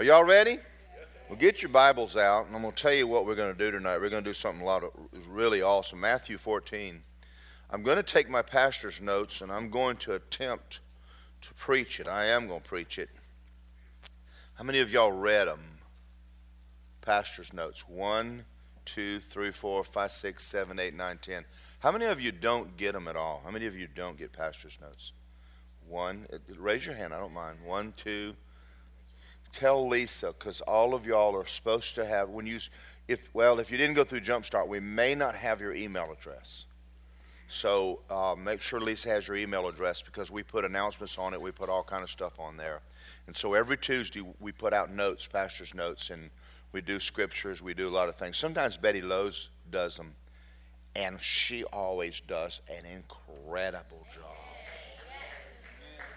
Are y'all ready? Well, get your Bibles out, and I'm going to tell you what we're going to do tonight. We're going to do something a lot of really awesome. Matthew 14. I'm going to take my pastor's notes, and I'm going to attempt to preach it. I am going to preach it. How many of y'all read them? Pastor's notes. One, two, three, four, five, six, seven, eight, nine, ten. How many of you don't get them at all? How many of you don't get pastor's notes? One. Uh, raise your hand. I don't mind. One, two tell Lisa because all of y'all are supposed to have when you if well if you didn't go through Jumpstart, we may not have your email address. So uh, make sure Lisa has your email address because we put announcements on it. We put all kind of stuff on there, and so every Tuesday we put out notes, pastors' notes, and we do scriptures. We do a lot of things. Sometimes Betty Lowe's does them, and she always does an incredible job.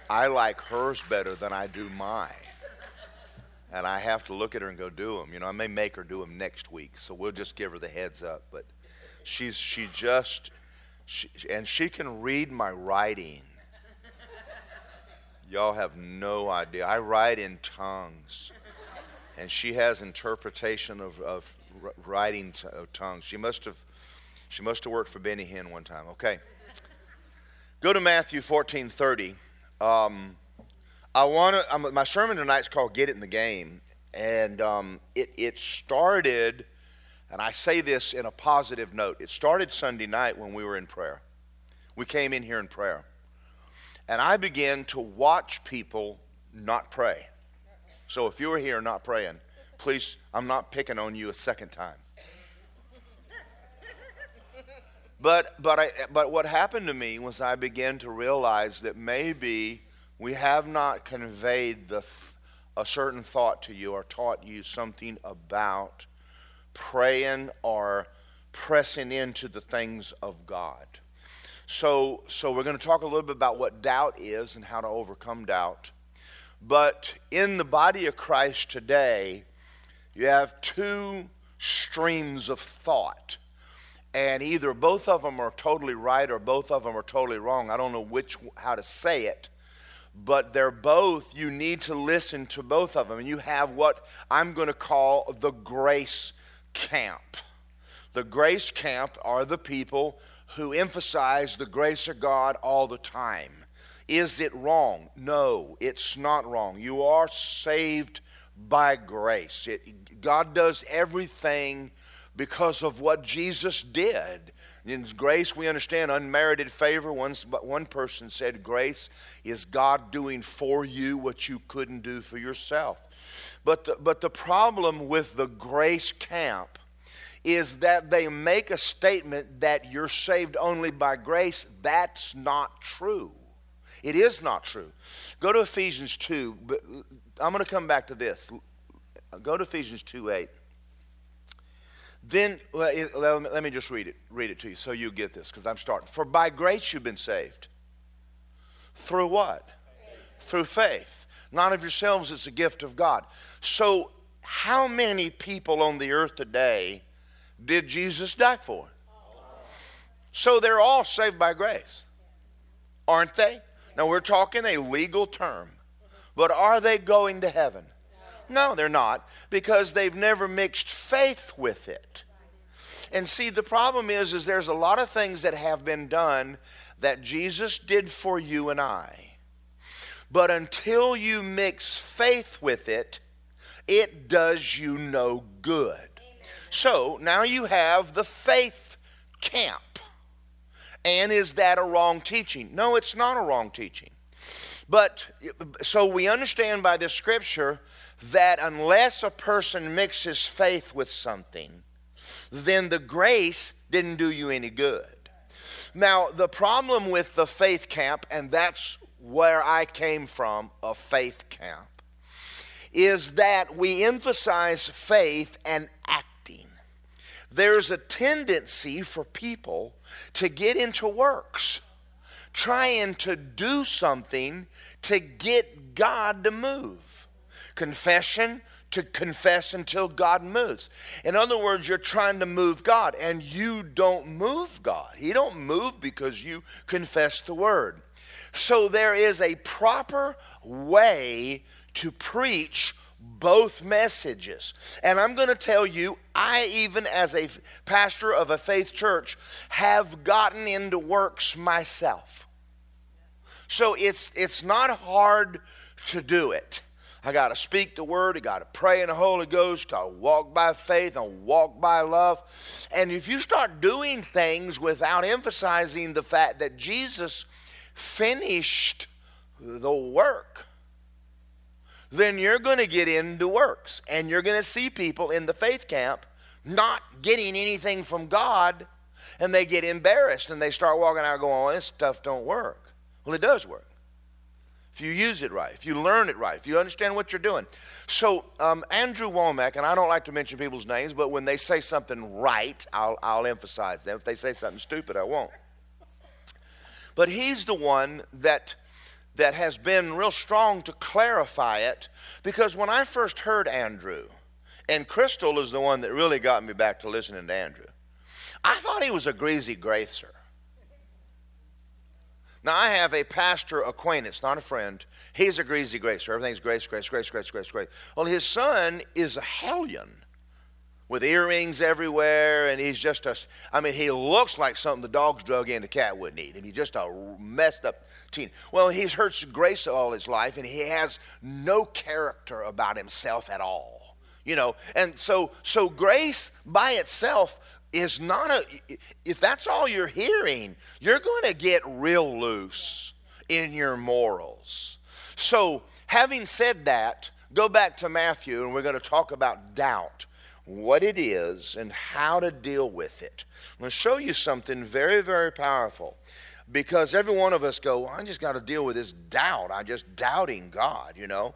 I like hers better than I do mine and I have to look at her and go do them. You know, I may make her do them next week, so we'll just give her the heads up. But she's she just she, and she can read my writing. Y'all have no idea. I write in tongues, and she has interpretation of, of writing t- of tongues. She must have she must have worked for Benny Hinn one time. Okay, go to Matthew fourteen thirty. Um, I want to. My sermon tonight's called "Get It in the Game," and um, it it started, and I say this in a positive note. It started Sunday night when we were in prayer. We came in here in prayer, and I began to watch people not pray. So if you were here not praying, please, I'm not picking on you a second time. But but I but what happened to me was I began to realize that maybe we have not conveyed the, a certain thought to you or taught you something about praying or pressing into the things of God. So, so we're going to talk a little bit about what doubt is and how to overcome doubt. But in the body of Christ today, you have two streams of thought. And either both of them are totally right or both of them are totally wrong. I don't know which how to say it but they're both, you need to listen to both of them. And you have what I'm going to call the grace camp. The grace camp are the people who emphasize the grace of God all the time. Is it wrong? No, it's not wrong. You are saved by grace. It, God does everything because of what Jesus did. In grace, we understand unmerited favor. One, one person said, Grace is God doing for you what you couldn't do for yourself. But the, but the problem with the grace camp is that they make a statement that you're saved only by grace. That's not true. It is not true. Go to Ephesians 2. But I'm going to come back to this. Go to Ephesians 2 8. Then let me just read it, read it to you so you get this because I'm starting. For by grace you've been saved. Through what? Faith. Through faith. Not of yourselves, it's a gift of God. So, how many people on the earth today did Jesus die for? So they're all saved by grace, aren't they? Now we're talking a legal term, but are they going to heaven? No, they're not, because they've never mixed faith with it. And see, the problem is, is there's a lot of things that have been done that Jesus did for you and I. But until you mix faith with it, it does you no good. So now you have the faith camp. And is that a wrong teaching? No, it's not a wrong teaching. But so we understand by this scripture that unless a person mixes faith with something, then the grace didn't do you any good. Now, the problem with the faith camp, and that's where I came from, a faith camp, is that we emphasize faith and acting. There's a tendency for people to get into works, trying to do something to get God to move confession to confess until God moves. In other words, you're trying to move God and you don't move God. He don't move because you confess the word. So there is a proper way to preach both messages. And I'm going to tell you, I, even as a pastor of a faith church, have gotten into works myself. So it's, it's not hard to do it. I got to speak the word. I got to pray in the Holy Ghost. To walk by faith and walk by love. And if you start doing things without emphasizing the fact that Jesus finished the work, then you're going to get into works. And you're going to see people in the faith camp not getting anything from God. And they get embarrassed and they start walking out going, oh, this stuff don't work. Well, it does work if you use it right, if you learn it right, if you understand what you're doing. So, um, Andrew Wommack, and I don't like to mention people's names, but when they say something right, I'll, I'll emphasize them. If they say something stupid, I won't. But he's the one that, that has been real strong to clarify it because when I first heard Andrew, and Crystal is the one that really got me back to listening to Andrew, I thought he was a greasy gracer. Now, I have a pastor acquaintance, not a friend. He's a greasy gracer. Everything's grace, grace, grace, grace, grace, grace. Well, his son is a hellion with earrings everywhere, and he's just a, I mean, he looks like something the dogs drug in the cat wouldn't eat. And he's just a messed up teen. Well, he's heard grace all his life, and he has no character about himself at all. You know, and so so grace by itself is not a, if that's all you're hearing, you're going to get real loose in your morals. So, having said that, go back to Matthew and we're going to talk about doubt, what it is, and how to deal with it. I'm going to show you something very, very powerful because every one of us go, well, I just got to deal with this doubt. I'm just doubting God, you know.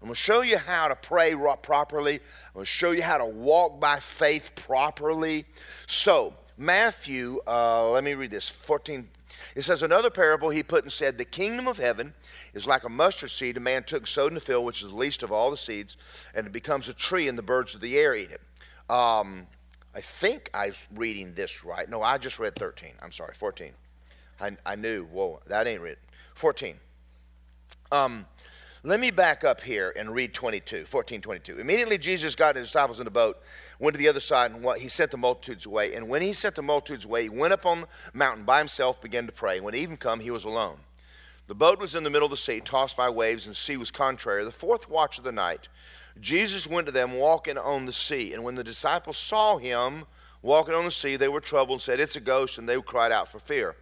I'm going to show you how to pray properly. I'm going to show you how to walk by faith properly. So, Matthew, uh, let me read this 14. It says, Another parable he put and said, The kingdom of heaven is like a mustard seed a man took sowed in the field, which is the least of all the seeds, and it becomes a tree, and the birds of the air eat it. Um, I think I was reading this right. No, I just read 13. I'm sorry, 14. I, I knew, whoa, that ain't written. 14. Um, let me back up here and read 22, 14, 22. Immediately Jesus got his disciples in the boat, went to the other side, and he sent the multitudes away. And when he sent the multitudes away, he went up on the mountain by himself, began to pray. When even come, he was alone. The boat was in the middle of the sea, tossed by waves, and the sea was contrary. The fourth watch of the night, Jesus went to them walking on the sea. And when the disciples saw him walking on the sea, they were troubled and said, It's a ghost, and they cried out for fear.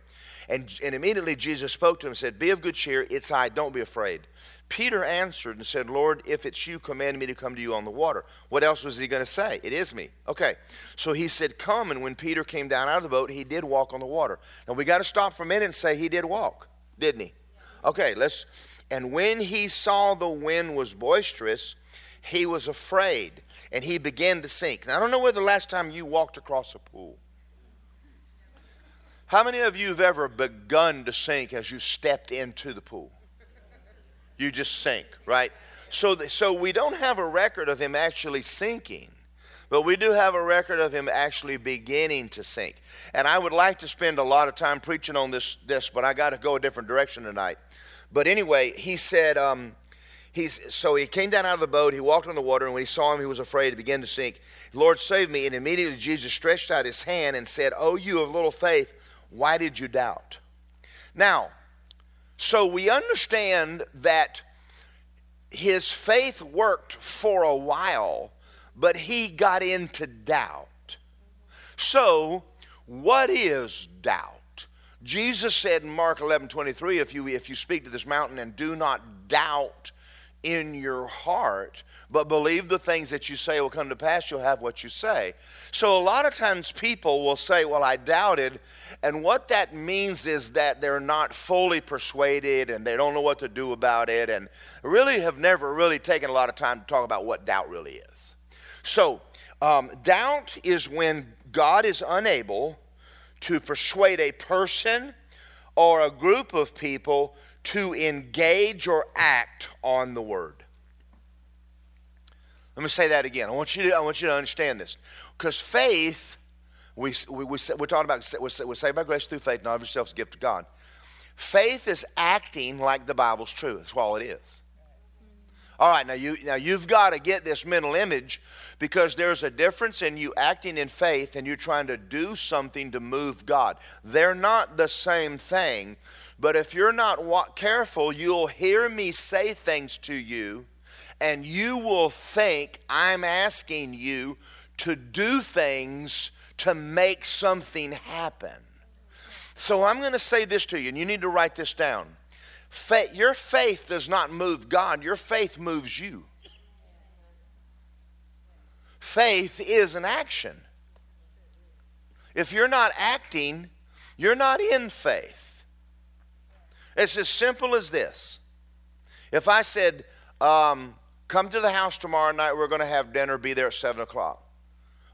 And, and immediately Jesus spoke to him and said, Be of good cheer, it's I, don't be afraid. Peter answered and said, Lord, if it's you, command me to come to you on the water. What else was he going to say? It is me. Okay. So he said, Come. And when Peter came down out of the boat, he did walk on the water. Now we got to stop for a minute and say he did walk, didn't he? Okay, let's. And when he saw the wind was boisterous, he was afraid and he began to sink. Now I don't know where the last time you walked across a pool. How many of you have ever begun to sink as you stepped into the pool? You just sink, right? So, th- so we don't have a record of him actually sinking, but we do have a record of him actually beginning to sink. And I would like to spend a lot of time preaching on this, this but I got to go a different direction tonight. But anyway, he said, um, he's, so he came down out of the boat, he walked on the water, and when he saw him, he was afraid, he began to sink. Lord, save me. And immediately Jesus stretched out his hand and said, Oh, you of little faith, why did you doubt? Now, so we understand that his faith worked for a while, but he got into doubt. So, what is doubt? Jesus said in Mark 11 23, if you, if you speak to this mountain and do not doubt in your heart, but believe the things that you say will come to pass, you'll have what you say. So, a lot of times people will say, Well, I doubted. And what that means is that they're not fully persuaded and they don't know what to do about it and really have never really taken a lot of time to talk about what doubt really is. So, um, doubt is when God is unable to persuade a person or a group of people to engage or act on the word. Let me say that again. I want you to, I want you to understand this. Because faith, we, we, we, we're talking about, we're, saved by grace through faith, not of yourselves, gift of God. Faith is acting like the Bible's true. That's all it is. All right, now you now you've got to get this mental image because there's a difference in you acting in faith and you trying to do something to move God. They're not the same thing, but if you're not careful, you'll hear me say things to you and you will think I'm asking you to do things to make something happen. So I'm going to say this to you, and you need to write this down. Faith, your faith does not move God, your faith moves you. Faith is an action. If you're not acting, you're not in faith. It's as simple as this. If I said, um, Come to the house tomorrow night, we're going to have dinner, be there at 7 o'clock.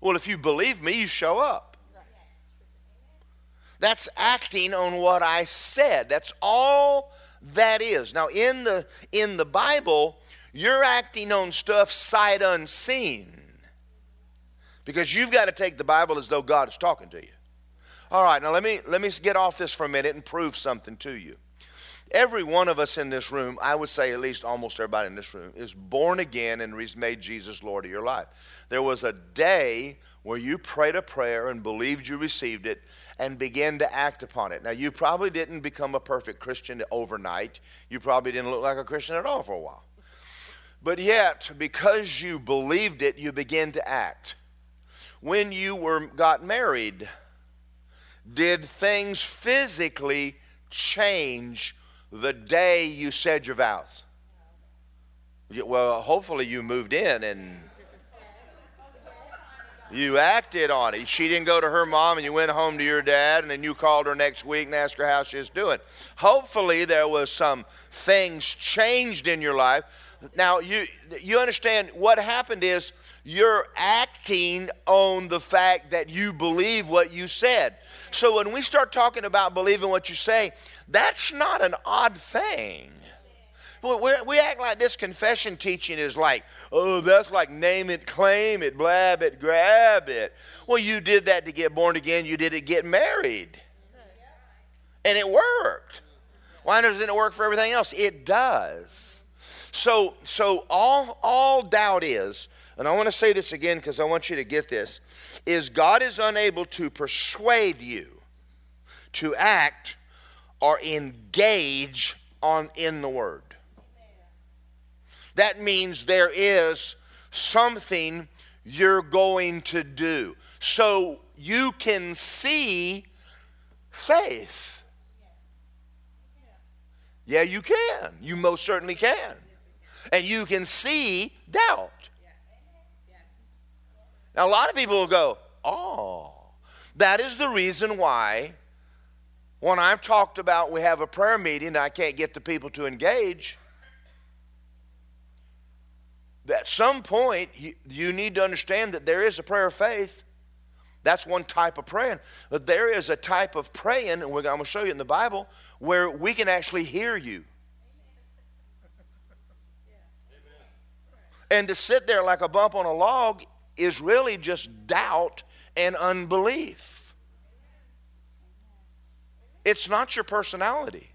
Well, if you believe me, you show up. That's acting on what I said. That's all that is. Now, in the, in the Bible, you're acting on stuff sight unseen because you've got to take the Bible as though God is talking to you. All right, now let me, let me get off this for a minute and prove something to you. Every one of us in this room, I would say at least almost everybody in this room, is born again and made Jesus Lord of your life. There was a day where you prayed a prayer and believed you received it and began to act upon it. Now, you probably didn't become a perfect Christian overnight. You probably didn't look like a Christian at all for a while. But yet, because you believed it, you began to act. When you were got married, did things physically change the day you said your vows? Well, hopefully you moved in and you acted on it. She didn't go to her mom and you went home to your dad and then you called her next week and asked her how she's doing. Hopefully there was some things changed in your life. Now you you understand what happened is you're acting on the fact that you believe what you said. So when we start talking about believing what you say, that's not an odd thing. We act like this confession teaching is like, oh, that's like name it, claim it, blab it, grab it. Well, you did that to get born again. You did it get married. And it worked. Why doesn't it work for everything else? It does. So, so all, all doubt is, and I want to say this again because I want you to get this, is God is unable to persuade you to act or engage on in the word. That means there is something you're going to do. So you can see faith. Yeah, you can. You most certainly can. And you can see doubt. Now, a lot of people will go, oh, that is the reason why when I've talked about we have a prayer meeting I can't get the people to engage, at some point you, you need to understand that there is a prayer of faith. That's one type of praying. But there is a type of praying, and I'm going to show you in the Bible, where we can actually hear you. And to sit there like a bump on a log is really just doubt and unbelief. It's not your personality.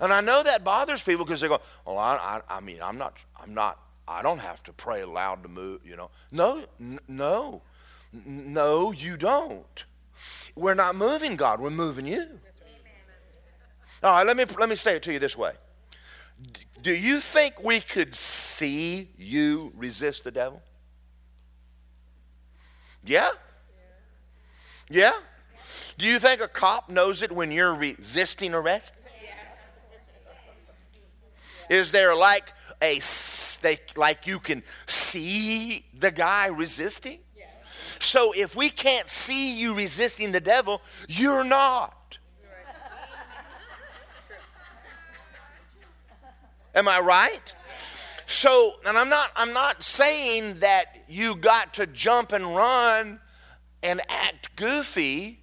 And I know that bothers people because they go, "Well, I, I, I, mean, I'm not, I'm not, I don't have to pray loud to move." You know, no, n- no, n- no, you don't. We're not moving God; we're moving you. All right, let me let me say it to you this way. Do you think we could see you resist the devil? Yeah. Yeah? Do you think a cop knows it when you're resisting arrest? Is there like a like you can see the guy resisting? So if we can't see you resisting the devil, you're not. Am I right? So, and I'm not I'm not saying that you got to jump and run and act goofy.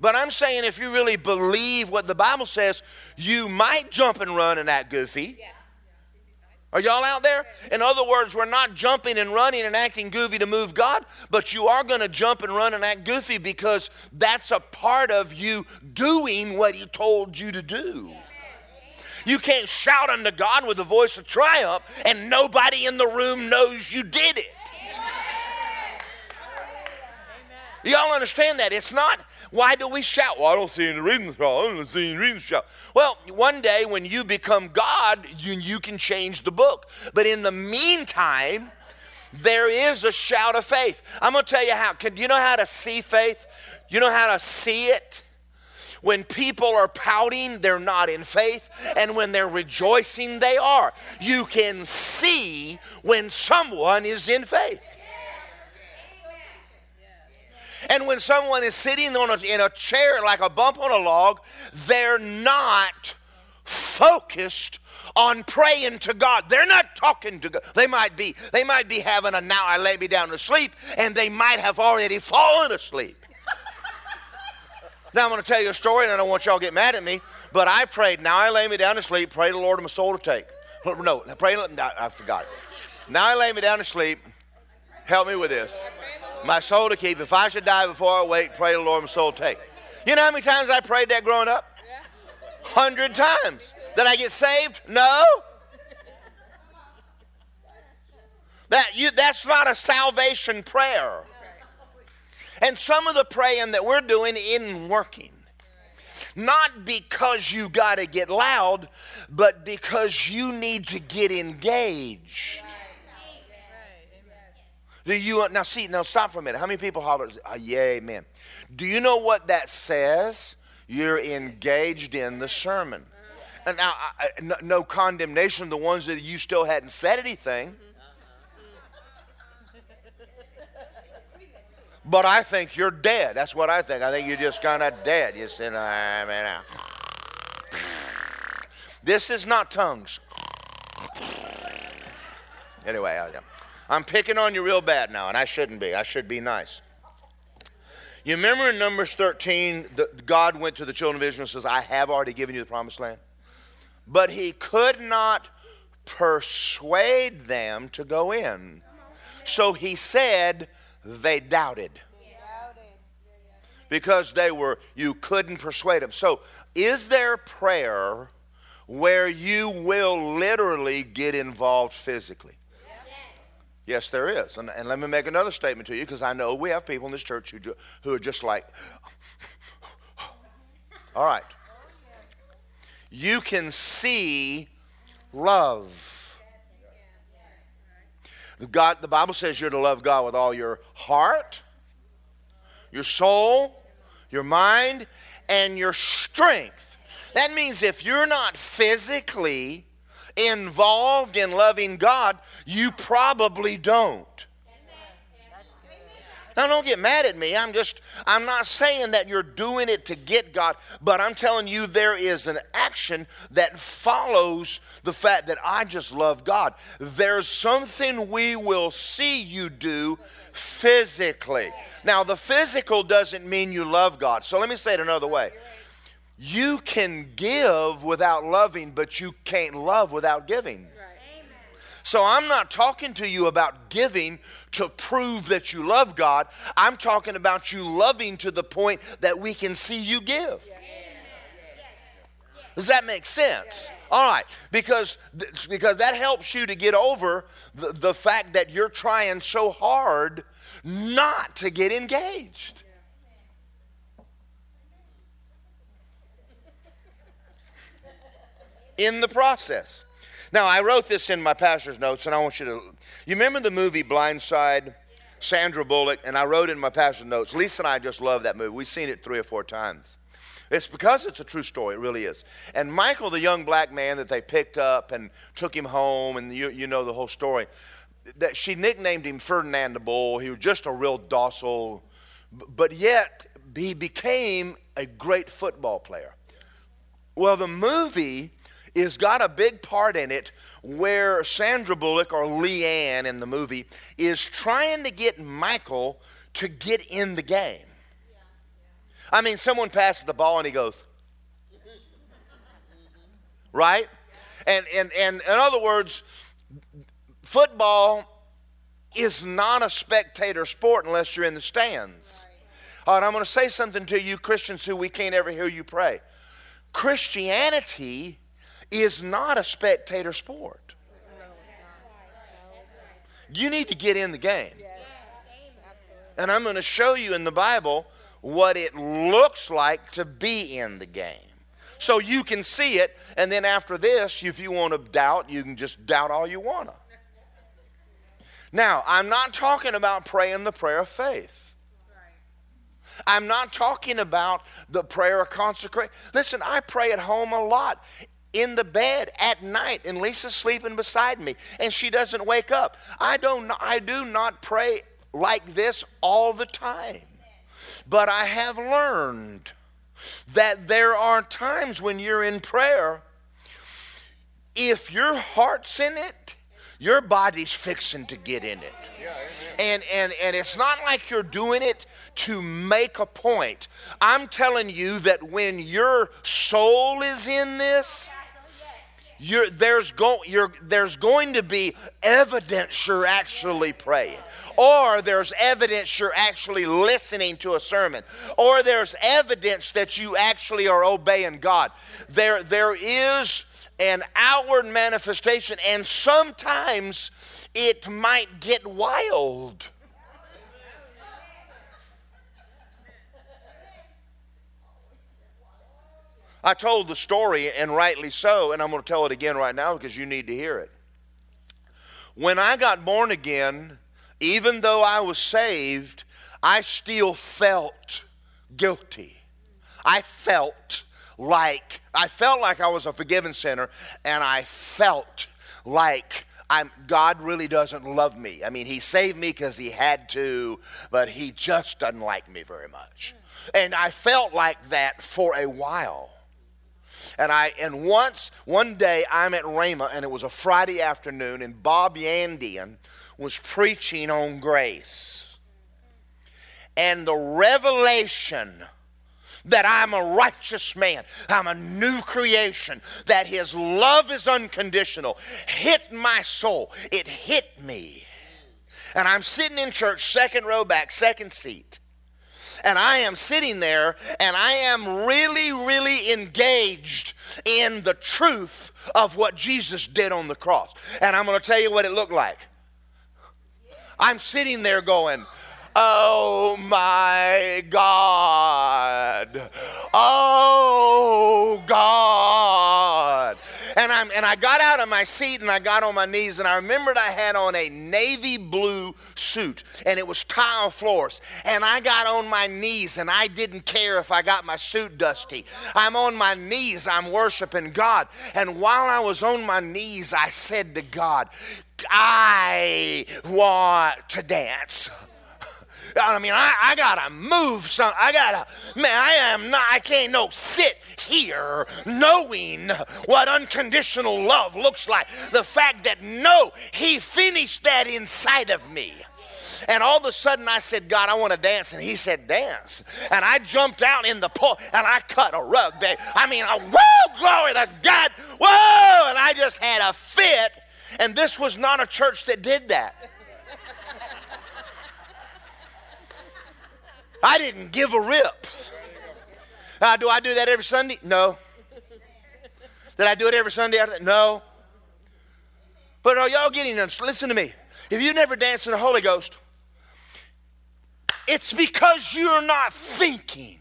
But I'm saying if you really believe what the Bible says, you might jump and run and act goofy. Are y'all out there? In other words, we're not jumping and running and acting goofy to move God, but you are going to jump and run and act goofy because that's a part of you doing what He told you to do. You can't shout unto God with a voice of triumph and nobody in the room knows you did it. Y'all understand that? It's not, why do we shout? Well, I don't see any reason to shout. I don't see any reason to shout. Well, one day when you become God, you, you can change the book. But in the meantime, there is a shout of faith. I'm going to tell you how. Can, you know how to see faith? You know how to see it? When people are pouting, they're not in faith. And when they're rejoicing, they are. You can see when someone is in faith. And when someone is sitting on a, in a chair like a bump on a log, they're not focused on praying to God. They're not talking to God. They might be, they might be having a now I lay me down to sleep, and they might have already fallen asleep. now I'm going to tell you a story, and I don't want y'all to get mad at me, but I prayed, now I lay me down to sleep, pray the Lord my soul to take. No, pray, I forgot. Now I lay me down to sleep. Help me with this my soul to keep. If I should die before I wake, pray the Lord my soul take. You know how many times I prayed that growing up? Hundred times. Did I get saved? No. That you that's not a salvation prayer. And some of the praying that we're doing isn't working. Not because you got to get loud, but because you need to get engaged. Do you now see? Now stop for a minute. How many people holler? Uh, yeah, amen. Do you know what that says? You're engaged in the sermon. And now, I, no, no condemnation the ones that you still hadn't said anything. But I think you're dead. That's what I think. I think you're just kind of dead. You said, I mean, uh, this is not tongues. Anyway, I, I'm picking on you real bad now, and I shouldn't be. I should be nice. You remember in Numbers 13, the, God went to the children of Israel and says, I have already given you the promised land. But he could not persuade them to go in. So he said, they doubted. Because they were, you couldn't persuade them. So, is there prayer where you will literally get involved physically? Yes, there is. And, and let me make another statement to you because I know we have people in this church who, ju- who are just like, all right. You can see love. God, the Bible says you're to love God with all your heart, your soul, your mind, and your strength. That means if you're not physically involved in loving God, you probably don't. Now, don't get mad at me. I'm just, I'm not saying that you're doing it to get God, but I'm telling you there is an action that follows the fact that I just love God. There's something we will see you do physically. Now, the physical doesn't mean you love God. So let me say it another way. You can give without loving, but you can't love without giving. So I'm not talking to you about giving to prove that you love God. I'm talking about you loving to the point that we can see you give. Does that make sense? All right, because, because that helps you to get over the, the fact that you're trying so hard not to get engaged. In the process. Now, I wrote this in my pastor's notes, and I want you to. You remember the movie Blindside? Sandra Bullock, and I wrote in my pastor's notes. Lisa and I just love that movie. We've seen it three or four times. It's because it's a true story, it really is. And Michael, the young black man that they picked up and took him home, and you, you know the whole story, that she nicknamed him Ferdinand the Bull. He was just a real docile, but yet he became a great football player. Well, the movie is got a big part in it where Sandra Bullock or Leigh Anne in the movie is trying to get Michael to get in the game. I mean, someone passes the ball and he goes, right? And, and, and in other words, football is not a spectator sport unless you're in the stands. All right, I'm going to say something to you, Christians, who we can't ever hear you pray. Christianity is not a spectator sport. You need to get in the game. And I'm going to show you in the Bible what it looks like to be in the game. So you can see it, and then after this, if you want to doubt, you can just doubt all you want to. Now, I'm not talking about praying the prayer of faith. I'm not talking about the prayer of consecration. Listen, I pray at home a lot in the bed at night and Lisa's sleeping beside me and she doesn't wake up. I don't I do not pray like this all the time. But I have learned that there are times when you're in prayer if your heart's in it, your body's fixing to get in it. And, and, and it's not like you're doing it to make a point. I'm telling you that when your soul is in this, you're, there's, go, you're, there's going to be evidence you're actually praying, or there's evidence you're actually listening to a sermon, or there's evidence that you actually are obeying God. There, there is an outward manifestation, and sometimes it might get wild. I told the story, and rightly so, and I'm going to tell it again right now because you need to hear it. When I got born again, even though I was saved, I still felt guilty. I felt like I felt like I was a forgiven sinner, and I felt like I'm, God really doesn't love me. I mean, He saved me because He had to, but He just doesn't like me very much. And I felt like that for a while. And I and once one day I'm at Rhema and it was a Friday afternoon and Bob Yandian was preaching on grace. And the revelation that I'm a righteous man, I'm a new creation, that his love is unconditional, hit my soul. It hit me. And I'm sitting in church, second row back, second seat and I am sitting there and I am really, really engaged in the truth of what Jesus did on the cross. And I'm going to tell you what it looked like. I'm sitting there going, Oh my God. Oh God. And, I'm, and I got out of my seat and I got on my knees and I remembered I had on a navy blue suit and it was tile floors. And I got on my knees and I didn't care if I got my suit dusty. I'm on my knees, I'm worshiping God. And while I was on my knees, I said to God, I want to dance. I mean, I, I gotta move some. I gotta, man, I am not, I can't no sit here knowing what unconditional love looks like. The fact that no, he finished that inside of me. And all of a sudden I said, God, I want to dance. And he said, dance. And I jumped out in the pool and I cut a rug, babe. I mean, a, whoa, glory to God. Whoa. And I just had a fit. And this was not a church that did that. I didn't give a rip. Uh, do I do that every Sunday? No. Did I do it every Sunday? No. But are y'all getting this? Listen to me. If you never dance in the Holy Ghost, it's because you're not thinking.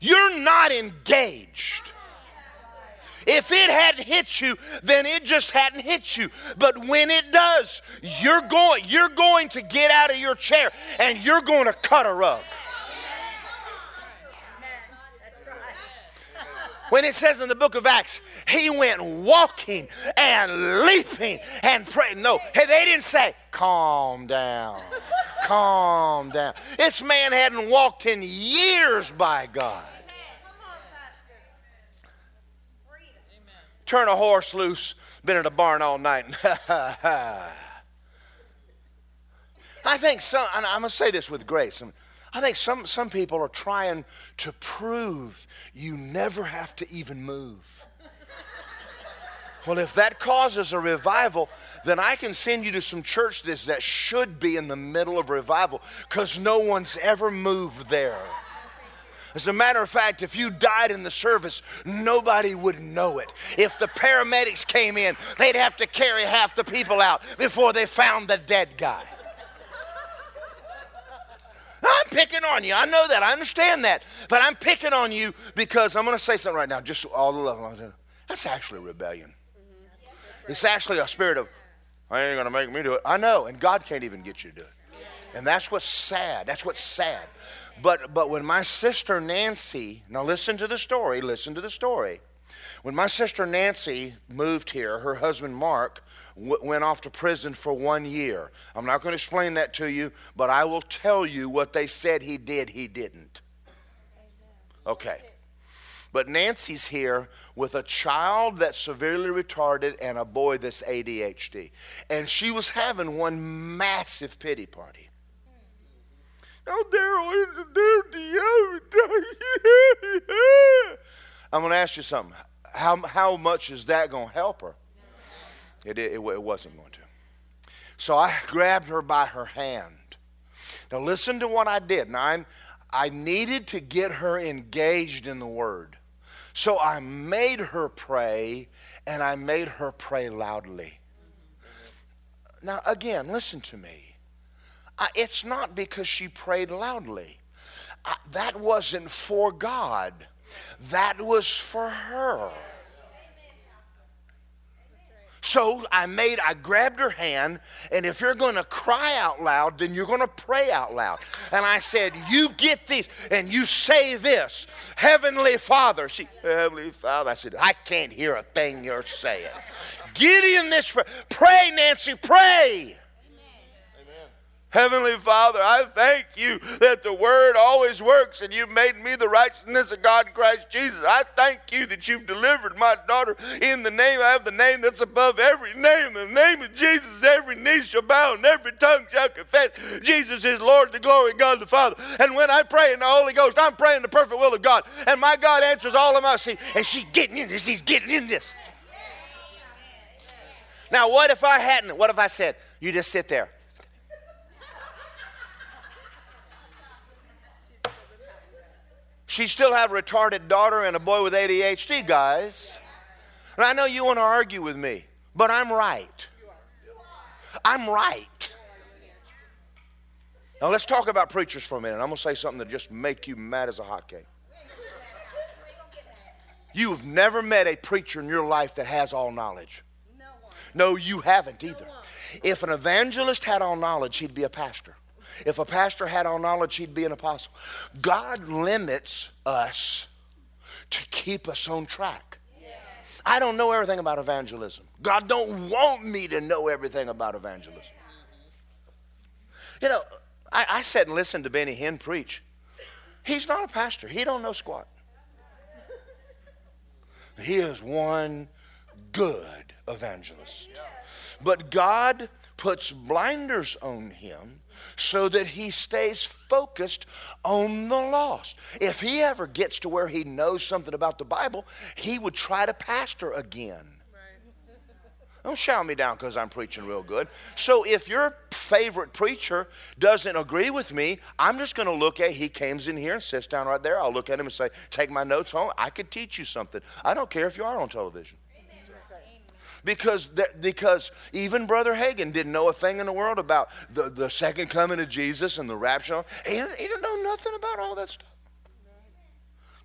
You're not engaged. If it hadn't hit you, then it just hadn't hit you. But when it does, you're going, you're going to get out of your chair and you're going to cut a rug. When it says in the book of Acts, he went walking and leaping and praying. No, hey, they didn't say, calm down, calm down. This man hadn't walked in years by God. Turn a horse loose, been in a barn all night. I think some, and I'm going to say this with grace. I think some, some people are trying to prove you never have to even move. Well, if that causes a revival, then I can send you to some churches that should be in the middle of revival because no one's ever moved there. As a matter of fact, if you died in the service, nobody would know it. If the paramedics came in, they'd have to carry half the people out before they found the dead guy. I'm picking on you. I know that. I understand that. But I'm picking on you because I'm going to say something right now, just all the love. That's actually rebellion. It's actually a spirit of, I ain't going to make me do it. I know, and God can't even get you to do it. And that's what's sad. That's what's sad. But, but when my sister Nancy, now listen to the story, listen to the story. When my sister Nancy moved here, her husband Mark w- went off to prison for one year. I'm not going to explain that to you, but I will tell you what they said he did, he didn't. Okay. But Nancy's here with a child that's severely retarded and a boy that's ADHD. And she was having one massive pity party. Oh, Daryl, I'm going to ask you something. How, how much is that going to help her? It, it, it wasn't going to. So I grabbed her by her hand. Now, listen to what I did. Now, I'm, I needed to get her engaged in the Word. So I made her pray, and I made her pray loudly. Now, again, listen to me. It's not because she prayed loudly. That wasn't for God, that was for her. So I made, I grabbed her hand, and if you're going to cry out loud, then you're going to pray out loud. And I said, You get this, and you say this Heavenly Father. She, Heavenly Father. I said, I can't hear a thing you're saying. Get in this, pray, Nancy, pray. Heavenly Father, I thank you that the word always works and you've made me the righteousness of God in Christ Jesus. I thank you that you've delivered my daughter in the name. I have the name that's above every name. In the name of Jesus, every knee shall bow and every tongue shall confess Jesus is Lord, the glory of God the Father. And when I pray in the Holy Ghost, I'm praying the perfect will of God. And my God answers all of my see. And she's getting in this. He's getting in this. Now, what if I hadn't? What if I said, you just sit there? She still have a retarded daughter and a boy with ADHD, guys. And I know you want to argue with me, but I'm right. I'm right. Now let's talk about preachers for a minute. I'm going to say something that just make you mad as a hotcake. You have never met a preacher in your life that has all knowledge. No, you haven't either. If an evangelist had all knowledge, he'd be a pastor. If a pastor had all knowledge, he'd be an apostle. God limits us to keep us on track. I don't know everything about evangelism. God don't want me to know everything about evangelism. You know, I, I sat and listened to Benny Hinn preach. He's not a pastor. He don't know squat. He is one good evangelist. But God puts blinders on him so that he stays focused on the lost. If he ever gets to where he knows something about the Bible, he would try to pastor again. Don't shout me down because I'm preaching real good. So if your favorite preacher doesn't agree with me, I'm just going to look at he comes in here and sits down right there. I'll look at him and say, "Take my notes home. I could teach you something. I don't care if you are on television." Because, because even Brother Hagin didn't know a thing in the world about the, the second coming of Jesus and the rapture. He, he didn't know nothing about all that stuff.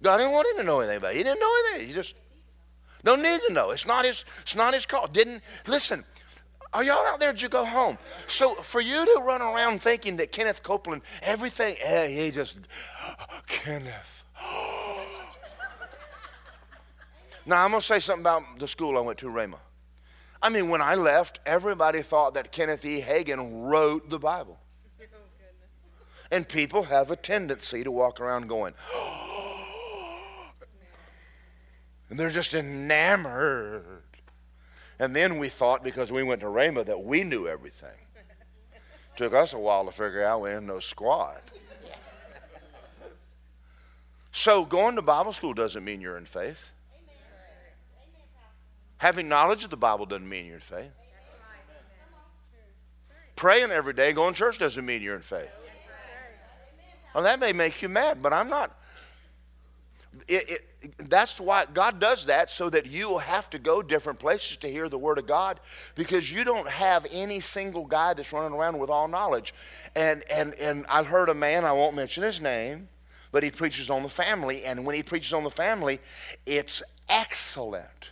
God didn't want him to know anything about it. He didn't know anything. He just don't need to know. It's not his, it's not his call. Didn't listen. Are y'all out there? Did you go home? So for you to run around thinking that Kenneth Copeland, everything, eh, he just, Kenneth. now I'm gonna say something about the school I went to, Rhema. I mean, when I left, everybody thought that Kenneth E. Hagin wrote the Bible. And people have a tendency to walk around going, and they're just enamored. And then we thought, because we went to Rhema, that we knew everything. Took us a while to figure out we didn't know squat. So going to Bible school doesn't mean you're in faith. Having knowledge of the Bible doesn't mean you're in faith. Praying every day, going to church doesn't mean you're in faith. Well, that may make you mad, but I'm not. it, it, that's why God does that so that you will have to go different places to hear the Word of God because you don't have any single guy that's running around with all knowledge. And, and, and I heard a man, I won't mention his name, but he preaches on the family. And when he preaches on the family, it's excellent.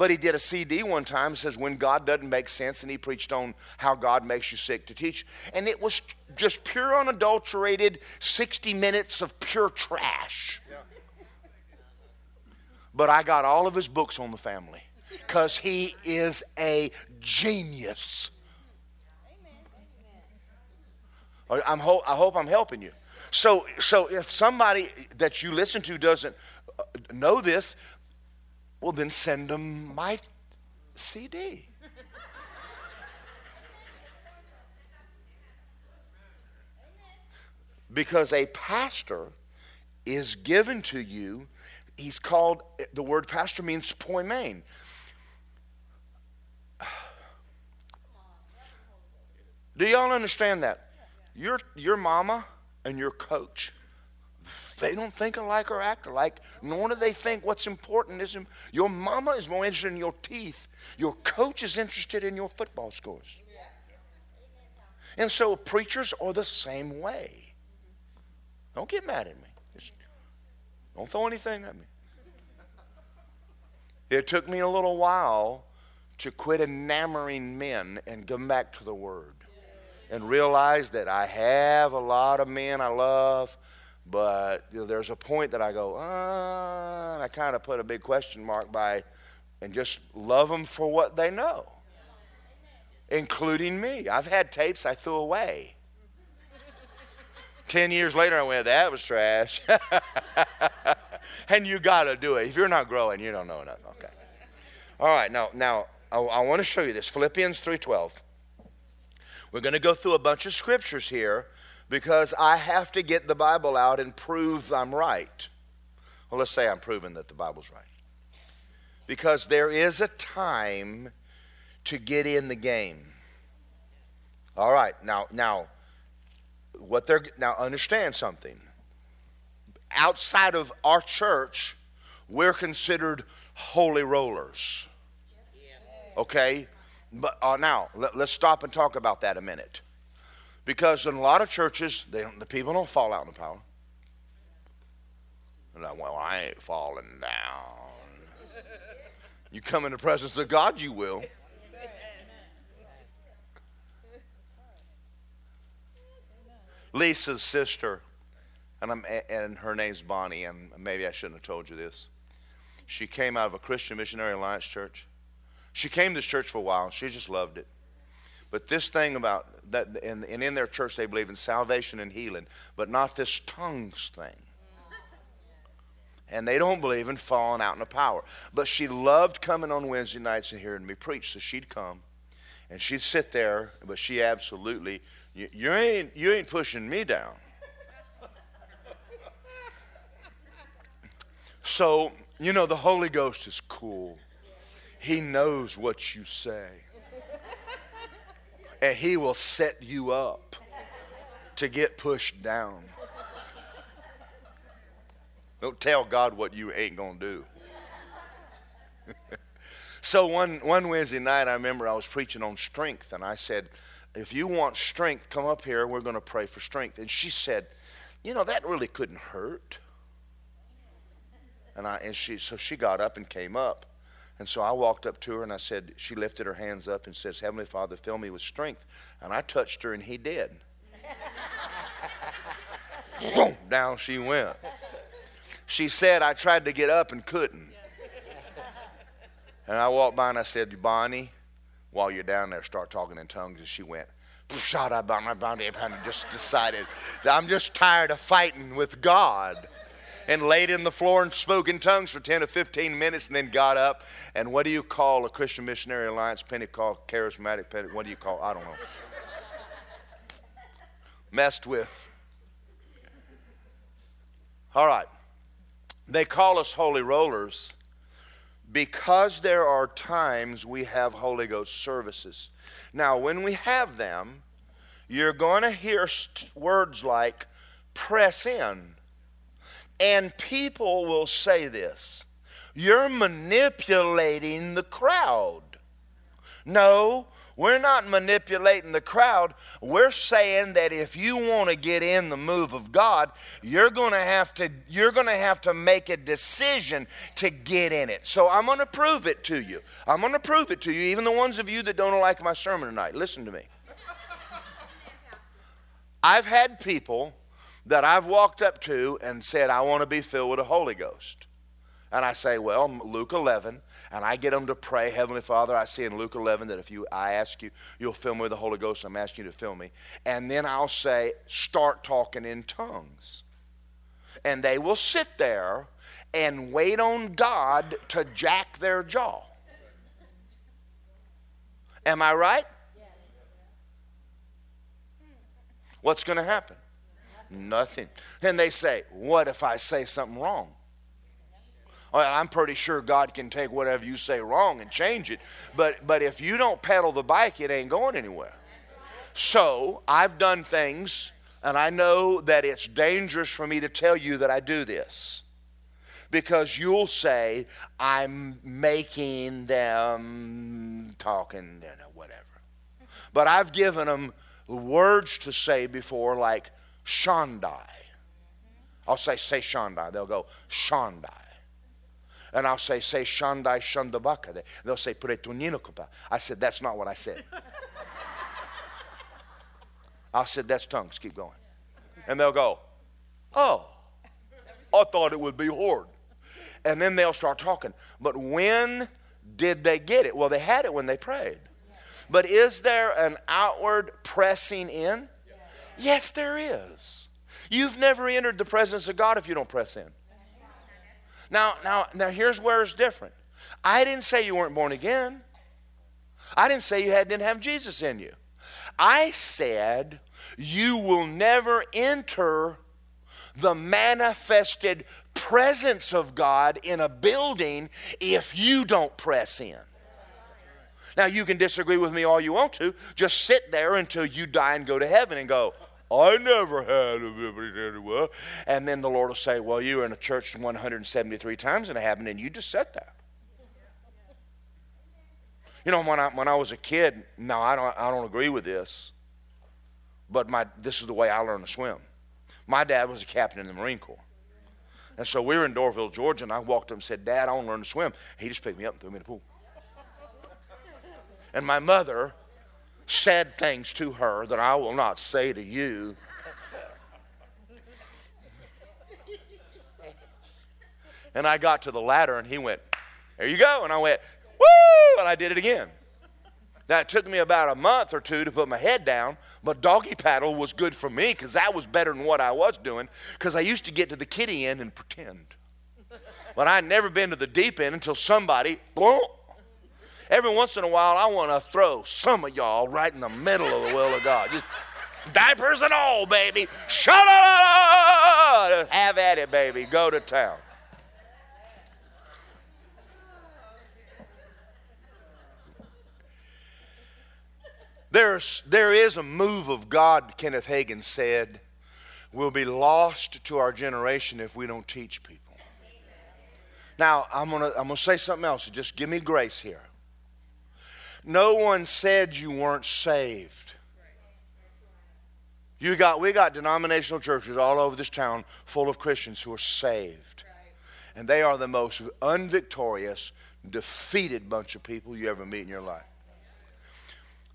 But he did a CD one time says when God doesn't make sense, and he preached on how God makes you sick to teach, and it was just pure unadulterated 60 minutes of pure trash. Yeah. But I got all of his books on the family because he is a genius. I'm ho- I hope I'm helping you. So, so if somebody that you listen to doesn't uh, know this, well, then send them my CD. because a pastor is given to you. He's called, the word pastor means poimen. Do y'all understand that? Your, your mama and your coach they don't think alike or act alike, nor do they think what's important is your mama is more interested in your teeth. Your coach is interested in your football scores. And so preachers are the same way. Don't get mad at me. Just don't throw anything at me. It took me a little while to quit enamoring men and come back to the Word and realize that I have a lot of men I love but you know, there's a point that I go, uh, and I kind of put a big question mark by, and just love them for what they know, including me. I've had tapes I threw away. Ten years later, I went, that was trash. and you got to do it. If you're not growing, you don't know nothing. Okay. All right. Now, now I, I want to show you this. Philippians 3:12. We're going to go through a bunch of scriptures here because I have to get the Bible out and prove I'm right. Well, let's say I'm proving that the Bible's right. Because there is a time to get in the game. All right, now, now, what they're now understand something. Outside of our church, we're considered holy rollers. Okay, but uh, now let, let's stop and talk about that a minute. Because in a lot of churches, the people don't fall out in the power. Like, well, I ain't falling down. You come in the presence of God, you will. Lisa's sister, and, I'm, and her name's Bonnie, and maybe I shouldn't have told you this. She came out of a Christian Missionary Alliance church. She came to this church for a while. She just loved it. But this thing about that, and, and in their church they believe in salvation and healing, but not this tongues thing. And they don't believe in falling out in the power. But she loved coming on Wednesday nights and hearing me preach. So she'd come and she'd sit there, but she absolutely, you, you ain't, you ain't pushing me down. So, you know, the Holy Ghost is cool. He knows what you say and He will set you up to get pushed down. Don't tell God what you ain't going to do. so one, one Wednesday night, I remember I was preaching on strength, and I said, if you want strength, come up here. We're going to pray for strength. And she said, you know, that really couldn't hurt. And, I, and she, so she got up and came up. And so I walked up to her and I said, she lifted her hands up and says, Heavenly Father, fill me with strength. And I touched her and he did. Boom, down she went. She said, I tried to get up and couldn't. And I walked by and I said, Bonnie, while you're down there, start talking in tongues. And she went, Shut up on my body just decided I'm just tired of fighting with God and laid in the floor and spoke in tongues for 10 or 15 minutes and then got up. And what do you call a Christian Missionary Alliance, Pentecost, Charismatic, Pentecost, what do you call I don't know. Messed with. All right. They call us holy rollers because there are times we have Holy Ghost services. Now, when we have them, you're going to hear words like press in And people will say this you're manipulating the crowd. No, we're not manipulating the crowd. We're saying that if you want to get in the move of God, you're going to have to you're going to have to make a decision to get in it. So I'm going to prove it to you. I'm going to prove it to you even the ones of you that don't like my sermon tonight. Listen to me. I've had people that I've walked up to and said, I want to be filled with the Holy Ghost. And I say, well, Luke 11, and I get them to pray, Heavenly Father, I see in Luke 11 that if you, I ask you, you'll fill me with the Holy Ghost, I'm asking you to fill me. And then I'll say, start talking in tongues. And they will sit there and wait on God to jack their jaw. Am I right? What's going to happen? Nothing. And they say, What if I say something wrong? I'm pretty sure God can take whatever you say wrong and change it. But, but if you don't pedal the bike, it ain't going anywhere. So I've done things, and I know that it's dangerous for me to tell you that I do this. Because you'll say, I'm making them talking, you whatever. But I've given them words to say before, like Shandai. I'll say, say Shandai. They'll go, Shandai. And I'll say, say Shandai Shandabaka. They'll say Pretuninokupa. I said, that's not what I said. I said, that's tongues. Keep going. And they'll go, oh, I thought it would be hard. And then they'll start talking. But when did they get it? Well, they had it when they prayed. But is there an outward pressing in? Yes, there is. You've never entered the presence of God if you don't press in. Now, now, now here's where it's different. I didn't say you weren't born again. I didn't say you had, didn't have Jesus in you. I said you will never enter the manifested presence of God in a building if you don't press in. Now, you can disagree with me all you want to. Just sit there until you die and go to heaven and go, I never had a anywhere. And then the Lord will say, Well, you were in a church 173 times and it happened, and you just said that. You know, when I, when I was a kid, no, I don't, I don't agree with this, but my, this is the way I learned to swim. My dad was a captain in the Marine Corps. And so we were in Doraville, Georgia, and I walked up and said, Dad, I want to learn to swim. He just picked me up and threw me in the pool. And my mother said things to her that I will not say to you. And I got to the ladder and he went, There you go. And I went, Woo! And I did it again. That took me about a month or two to put my head down, but doggy paddle was good for me because that was better than what I was doing because I used to get to the kiddie end and pretend. But I'd never been to the deep end until somebody, boom, Every once in a while, I want to throw some of y'all right in the middle of the will of God. Just diapers and all, baby. Shut up! Have at it, baby. Go to town. There's, there is a move of God, Kenneth Hagin said, "We'll be lost to our generation if we don't teach people. Now, I'm going to I'm to say something else. Just give me grace here. No one said you weren't saved. You got, we got denominational churches all over this town full of Christians who are saved. And they are the most unvictorious, defeated bunch of people you ever meet in your life.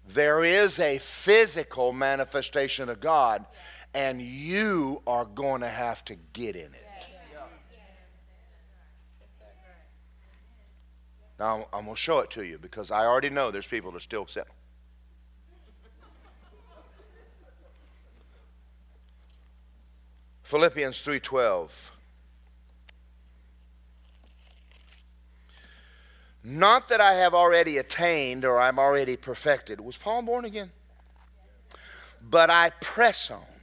There is a physical manifestation of God, and you are going to have to get in it. Now, I'm going to show it to you because I already know there's people that are still sin. Philippians 3:12 Not that I have already attained or I'm already perfected. Was Paul born again? But I press on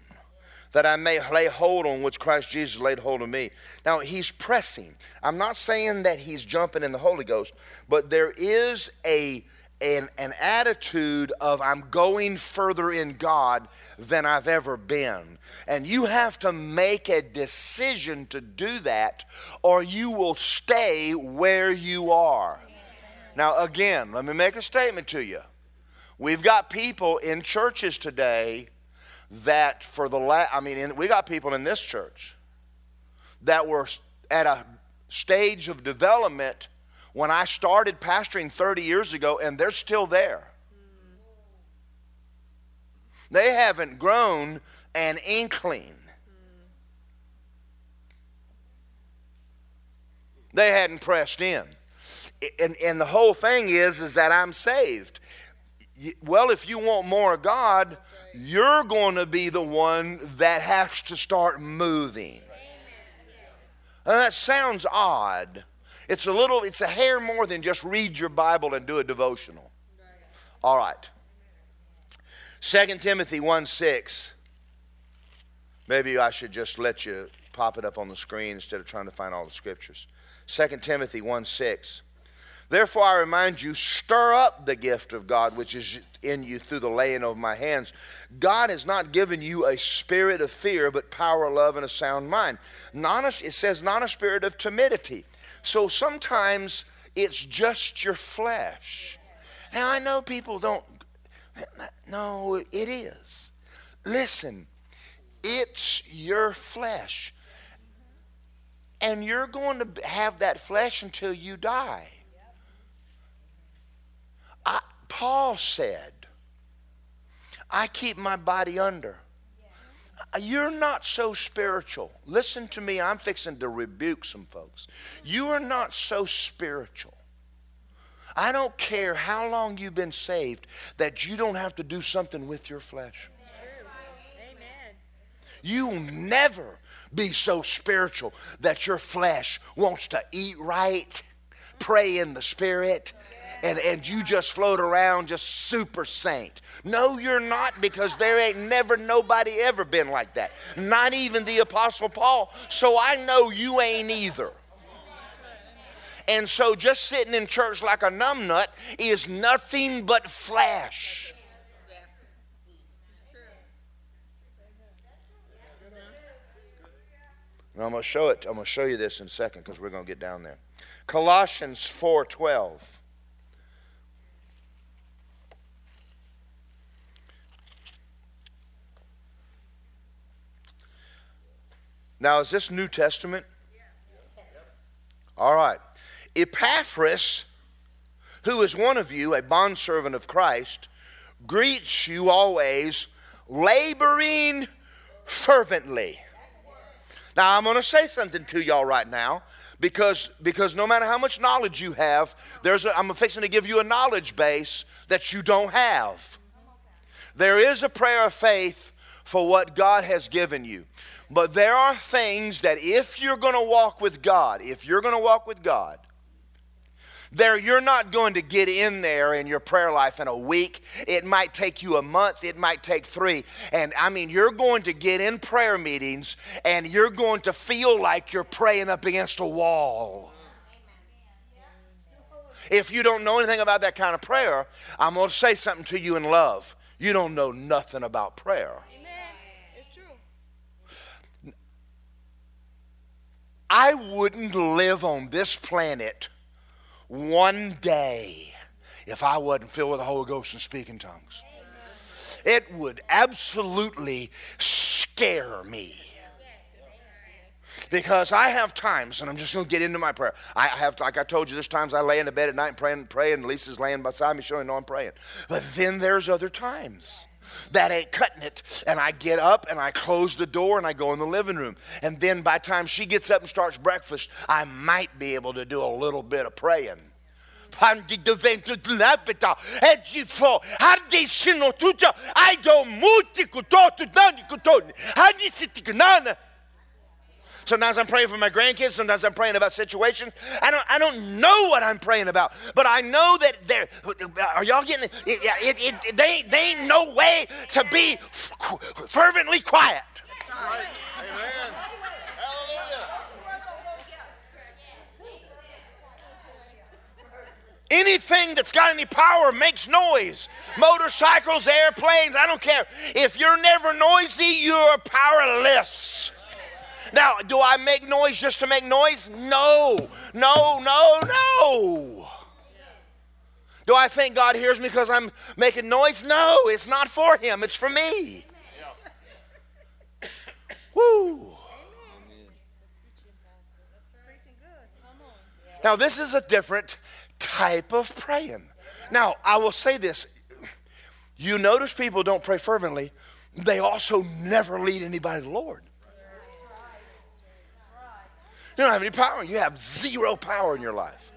that I may lay hold on which Christ Jesus laid hold of me. Now, he's pressing. I'm not saying that he's jumping in the Holy Ghost, but there is a, an, an attitude of I'm going further in God than I've ever been. And you have to make a decision to do that, or you will stay where you are. Now, again, let me make a statement to you. We've got people in churches today that, for the last, I mean, in, we got people in this church that were at a stage of development when I started pastoring 30 years ago, and they're still there. They haven't grown an inkling. They hadn't pressed in. And, and the whole thing is, is that I'm saved. Well, if you want more of God, you're going to be the one that has to start moving. And that sounds odd. It's a little, it's a hair more than just read your Bible and do a devotional. All right. 2 Timothy 1 6. Maybe I should just let you pop it up on the screen instead of trying to find all the scriptures. 2 Timothy 1 6. Therefore, I remind you, stir up the gift of God which is in you through the laying of my hands. God has not given you a spirit of fear, but power, love, and a sound mind. Not a, it says, not a spirit of timidity. So sometimes it's just your flesh. Now, I know people don't, no, it is. Listen, it's your flesh. And you're going to have that flesh until you die. Paul said, I keep my body under. You're not so spiritual. Listen to me, I'm fixing to rebuke some folks. You are not so spiritual. I don't care how long you've been saved that you don't have to do something with your flesh. You will never be so spiritual that your flesh wants to eat right, pray in the spirit, and, and you just float around just super saint. No, you're not because there ain't never nobody ever been like that. Not even the Apostle Paul. So I know you ain't either. And so just sitting in church like a numbnut is nothing but flesh. And I'm going to show it. I'm going to show you this in a second because we're going to get down there. Colossians 4:12. Now, is this New Testament? All right. Epaphras, who is one of you, a bondservant of Christ, greets you always, laboring fervently. Now, I'm going to say something to y'all right now because, because no matter how much knowledge you have, there's a, I'm fixing to give you a knowledge base that you don't have. There is a prayer of faith for what God has given you. But there are things that if you're going to walk with God, if you're going to walk with God, there you're not going to get in there in your prayer life in a week. It might take you a month, it might take 3. And I mean, you're going to get in prayer meetings and you're going to feel like you're praying up against a wall. If you don't know anything about that kind of prayer, I'm going to say something to you in love. You don't know nothing about prayer. I wouldn't live on this planet one day if I wasn't filled with the Holy Ghost and speaking tongues. It would absolutely scare me. Because I have times, and I'm just going to get into my prayer. I have, like I told you, there's times I lay in the bed at night and pray and pray, and Lisa's laying beside me, showing know I'm praying. But then there's other times that ain't cutting it. And I get up and I close the door and I go in the living room. And then by the time she gets up and starts breakfast, I might be able to do a little bit of praying. Sometimes I'm praying for my grandkids. Sometimes I'm praying about situations. I don't, I don't know what I'm praying about, but I know that there. Are y'all getting it? it, it, it they, they ain't no way to be fervently quiet. Right. Amen. Hallelujah. Anything that's got any power makes noise. Motorcycles, airplanes, I don't care. If you're never noisy, you're powerless. Now, do I make noise just to make noise? No, no, no, no. Do I think God hears me because I'm making noise? No, it's not for Him, it's for me. Woo. Now, this is a different type of praying. Now, I will say this. You notice people don't pray fervently, they also never lead anybody to the Lord. You don't have any power. You have zero power in your life.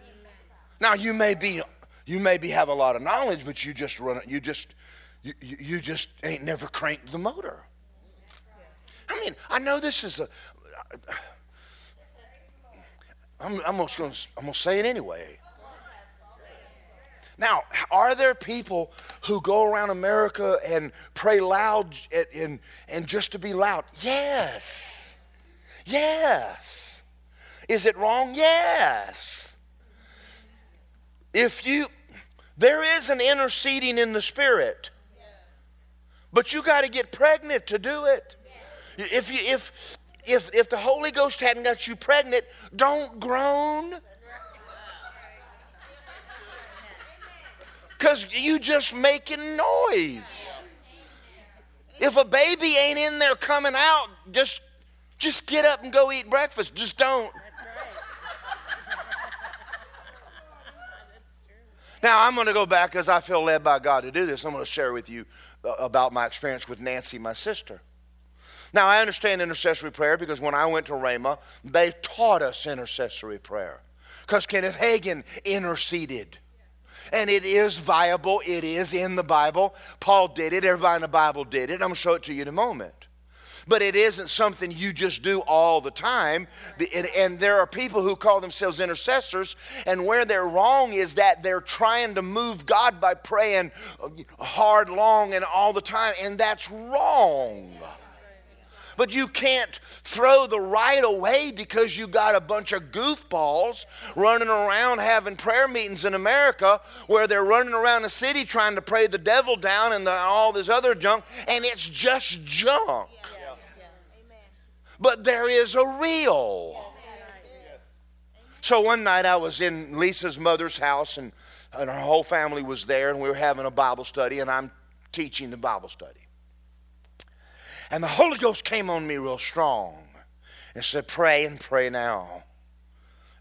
Now you may be you maybe have a lot of knowledge, but you just run. You just you, you just ain't never cranked the motor. I mean, I know this is a. I'm, I'm to I'm to say it anyway. Now, are there people who go around America and pray loud and, and, and just to be loud? Yes. Yes. Is it wrong? Yes. If you, there is an interceding in the spirit, but you got to get pregnant to do it. If you, if, if, if the Holy Ghost hadn't got you pregnant, don't groan. Because you just making noise. If a baby ain't in there coming out, just just get up and go eat breakfast. Just don't. Now, I'm going to go back as I feel led by God to do this. I'm going to share with you uh, about my experience with Nancy, my sister. Now, I understand intercessory prayer because when I went to Rhema, they taught us intercessory prayer because Kenneth Hagin interceded. And it is viable, it is in the Bible. Paul did it, everybody in the Bible did it. I'm going to show it to you in a moment but it isn't something you just do all the time. And there are people who call themselves intercessors, and where they're wrong is that they're trying to move God by praying uh, hard, long, and all the time, and that's wrong. But you can't throw the right away because you got a bunch of goofballs running around having prayer meetings in America where they're running around the city trying to pray the devil down and the, all this other junk, and it's just junk. But there is a real. So one night I was in Lisa's mother's house, and, and her whole family was there, and we were having a Bible study, and I'm teaching the Bible study. And the Holy Ghost came on me real strong and said, Pray and pray now.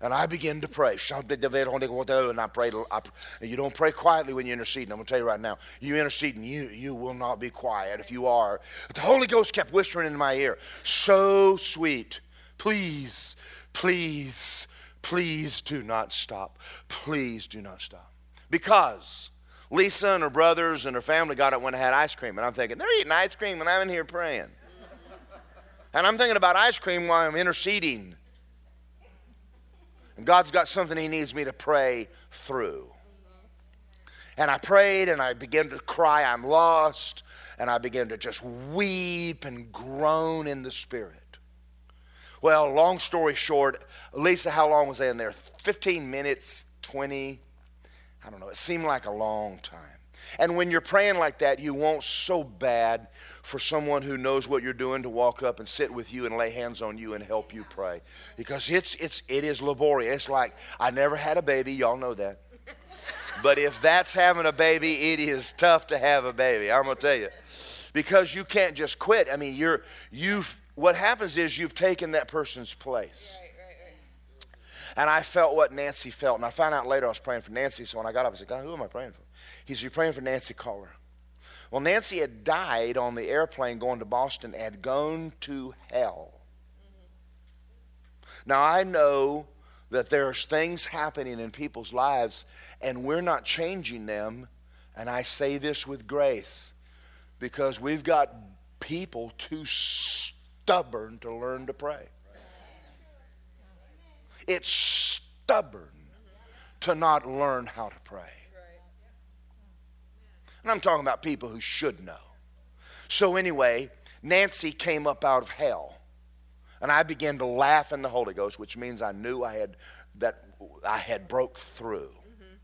And I begin to pray. And I prayed. I, you don't pray quietly when you intercede. I'm going to tell you right now. You intercede and you, you will not be quiet if you are. But the Holy Ghost kept whispering in my ear, so sweet. Please, please, please do not stop. Please do not stop. Because Lisa and her brothers and her family got up when they had ice cream. And I'm thinking, they're eating ice cream and I'm in here praying. and I'm thinking about ice cream while I'm interceding. And God's got something He needs me to pray through. And I prayed and I began to cry, I'm lost. And I began to just weep and groan in the Spirit. Well, long story short, Lisa, how long was I in there? 15 minutes, 20, I don't know. It seemed like a long time. And when you're praying like that, you want so bad for someone who knows what you're doing to walk up and sit with you and lay hands on you and help you pray. Because it's it's it is laborious. It's like I never had a baby, y'all know that. But if that's having a baby, it is tough to have a baby. I'm gonna tell you. Because you can't just quit. I mean, you're you've what happens is you've taken that person's place. And I felt what Nancy felt. And I found out later I was praying for Nancy. So when I got up, I said, God, who am I praying for? He You're praying for Nancy Caller. Well, Nancy had died on the airplane going to Boston, had gone to hell. Now, I know that there's things happening in people's lives, and we're not changing them. And I say this with grace because we've got people too stubborn to learn to pray. It's stubborn to not learn how to pray. And I'm talking about people who should know. So, anyway, Nancy came up out of hell. And I began to laugh in the Holy Ghost, which means I knew I had that I had broke through. Mm-hmm.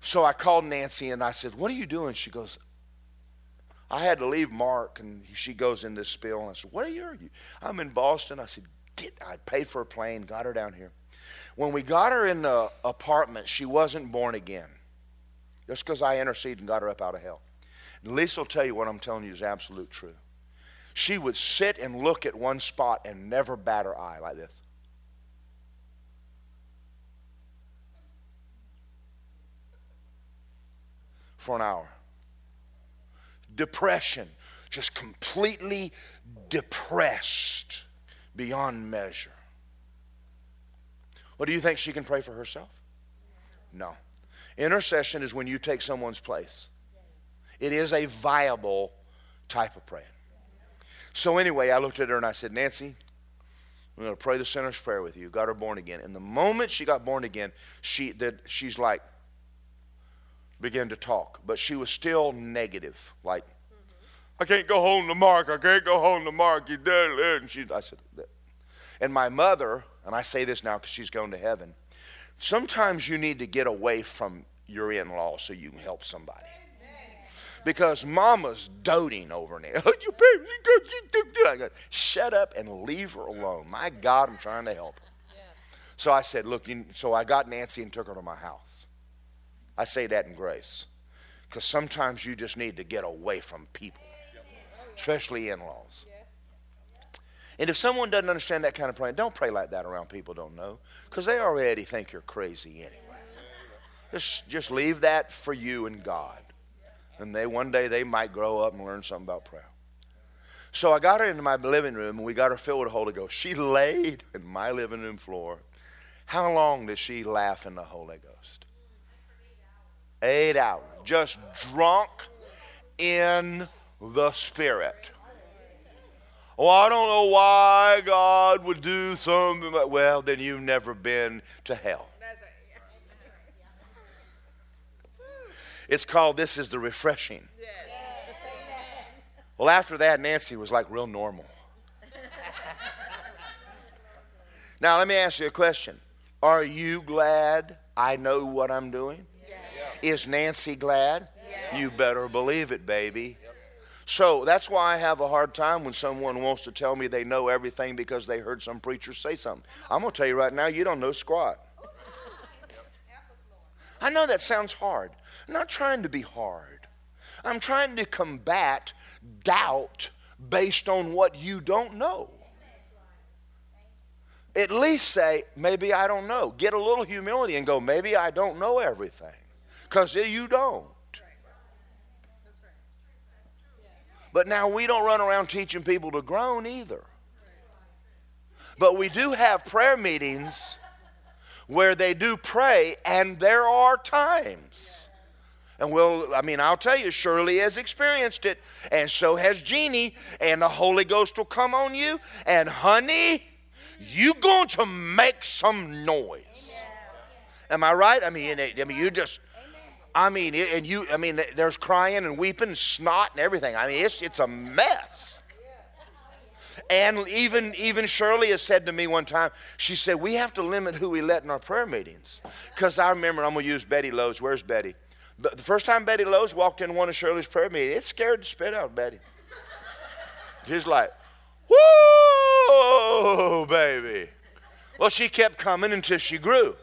So I called Nancy and I said, What are you doing? She goes, I had to leave Mark, and she goes in this spiel. And I said, Where are you? I'm in Boston. I said, Get, I paid for a plane, got her down here. When we got her in the apartment, she wasn't born again. Just because I interceded and got her up out of hell. And Lisa will tell you what I'm telling you is absolute truth. She would sit and look at one spot and never bat her eye like this. For an hour. Depression, just completely depressed beyond measure. Well, do you think she can pray for herself? No. Intercession is when you take someone's place. It is a viable type of praying. So anyway, I looked at her and I said, Nancy, I'm going to pray the sinner's prayer with you. Got her born again. And the moment she got born again, she that she's like began to talk, but she was still negative. Like, I can't go home to Mark. I can't go home to Mark. You dead. And she, I said, and my mother, and I say this now because she's going to heaven. Sometimes you need to get away from your in-laws so you can help somebody. Because mama's doting over go, Shut up and leave her alone. My God, I'm trying to help her. So I said, look, so I got Nancy and took her to my house. I say that in grace. Because sometimes you just need to get away from people, especially in laws. And if someone doesn't understand that kind of praying, don't pray like that around people don't know, because they already think you're crazy anyway. Just, just leave that for you and God. And they one day they might grow up and learn something about prayer. So I got her into my living room and we got her filled with the Holy Ghost. She laid in my living room floor. How long does she laugh in the Holy Ghost? Eight hours. Just drunk in the Spirit. Oh, I don't know why God would do something like, well, then you've never been to hell. It's called This is the Refreshing. Well, after that, Nancy was like real normal. now, let me ask you a question. Are you glad I know what I'm doing? Yes. Is Nancy glad? Yes. You better believe it, baby. So that's why I have a hard time when someone wants to tell me they know everything because they heard some preacher say something. I'm going to tell you right now, you don't know squat. I know that sounds hard. I'm not trying to be hard. I'm trying to combat doubt based on what you don't know. At least say, maybe I don't know. Get a little humility and go, maybe I don't know everything. Because you don't. But now we don't run around teaching people to groan either. But we do have prayer meetings where they do pray, and there are times. And we'll, I mean, I'll tell you, Shirley has experienced it, and so has Jeannie, and the Holy Ghost will come on you, and honey, you going to make some noise. Am I right? I mean, I mean, you just I mean, and you, I mean, there's crying and weeping, and snot and everything. I mean, it's, it's a mess. And even, even Shirley has said to me one time, she said, we have to limit who we let in our prayer meetings. Because I remember, I'm going to use Betty Lowe's. Where's Betty? The first time Betty Lowe's walked in one of Shirley's prayer meetings, it scared the spit out Betty. She's like, whoa, baby. Well, she kept coming until she grew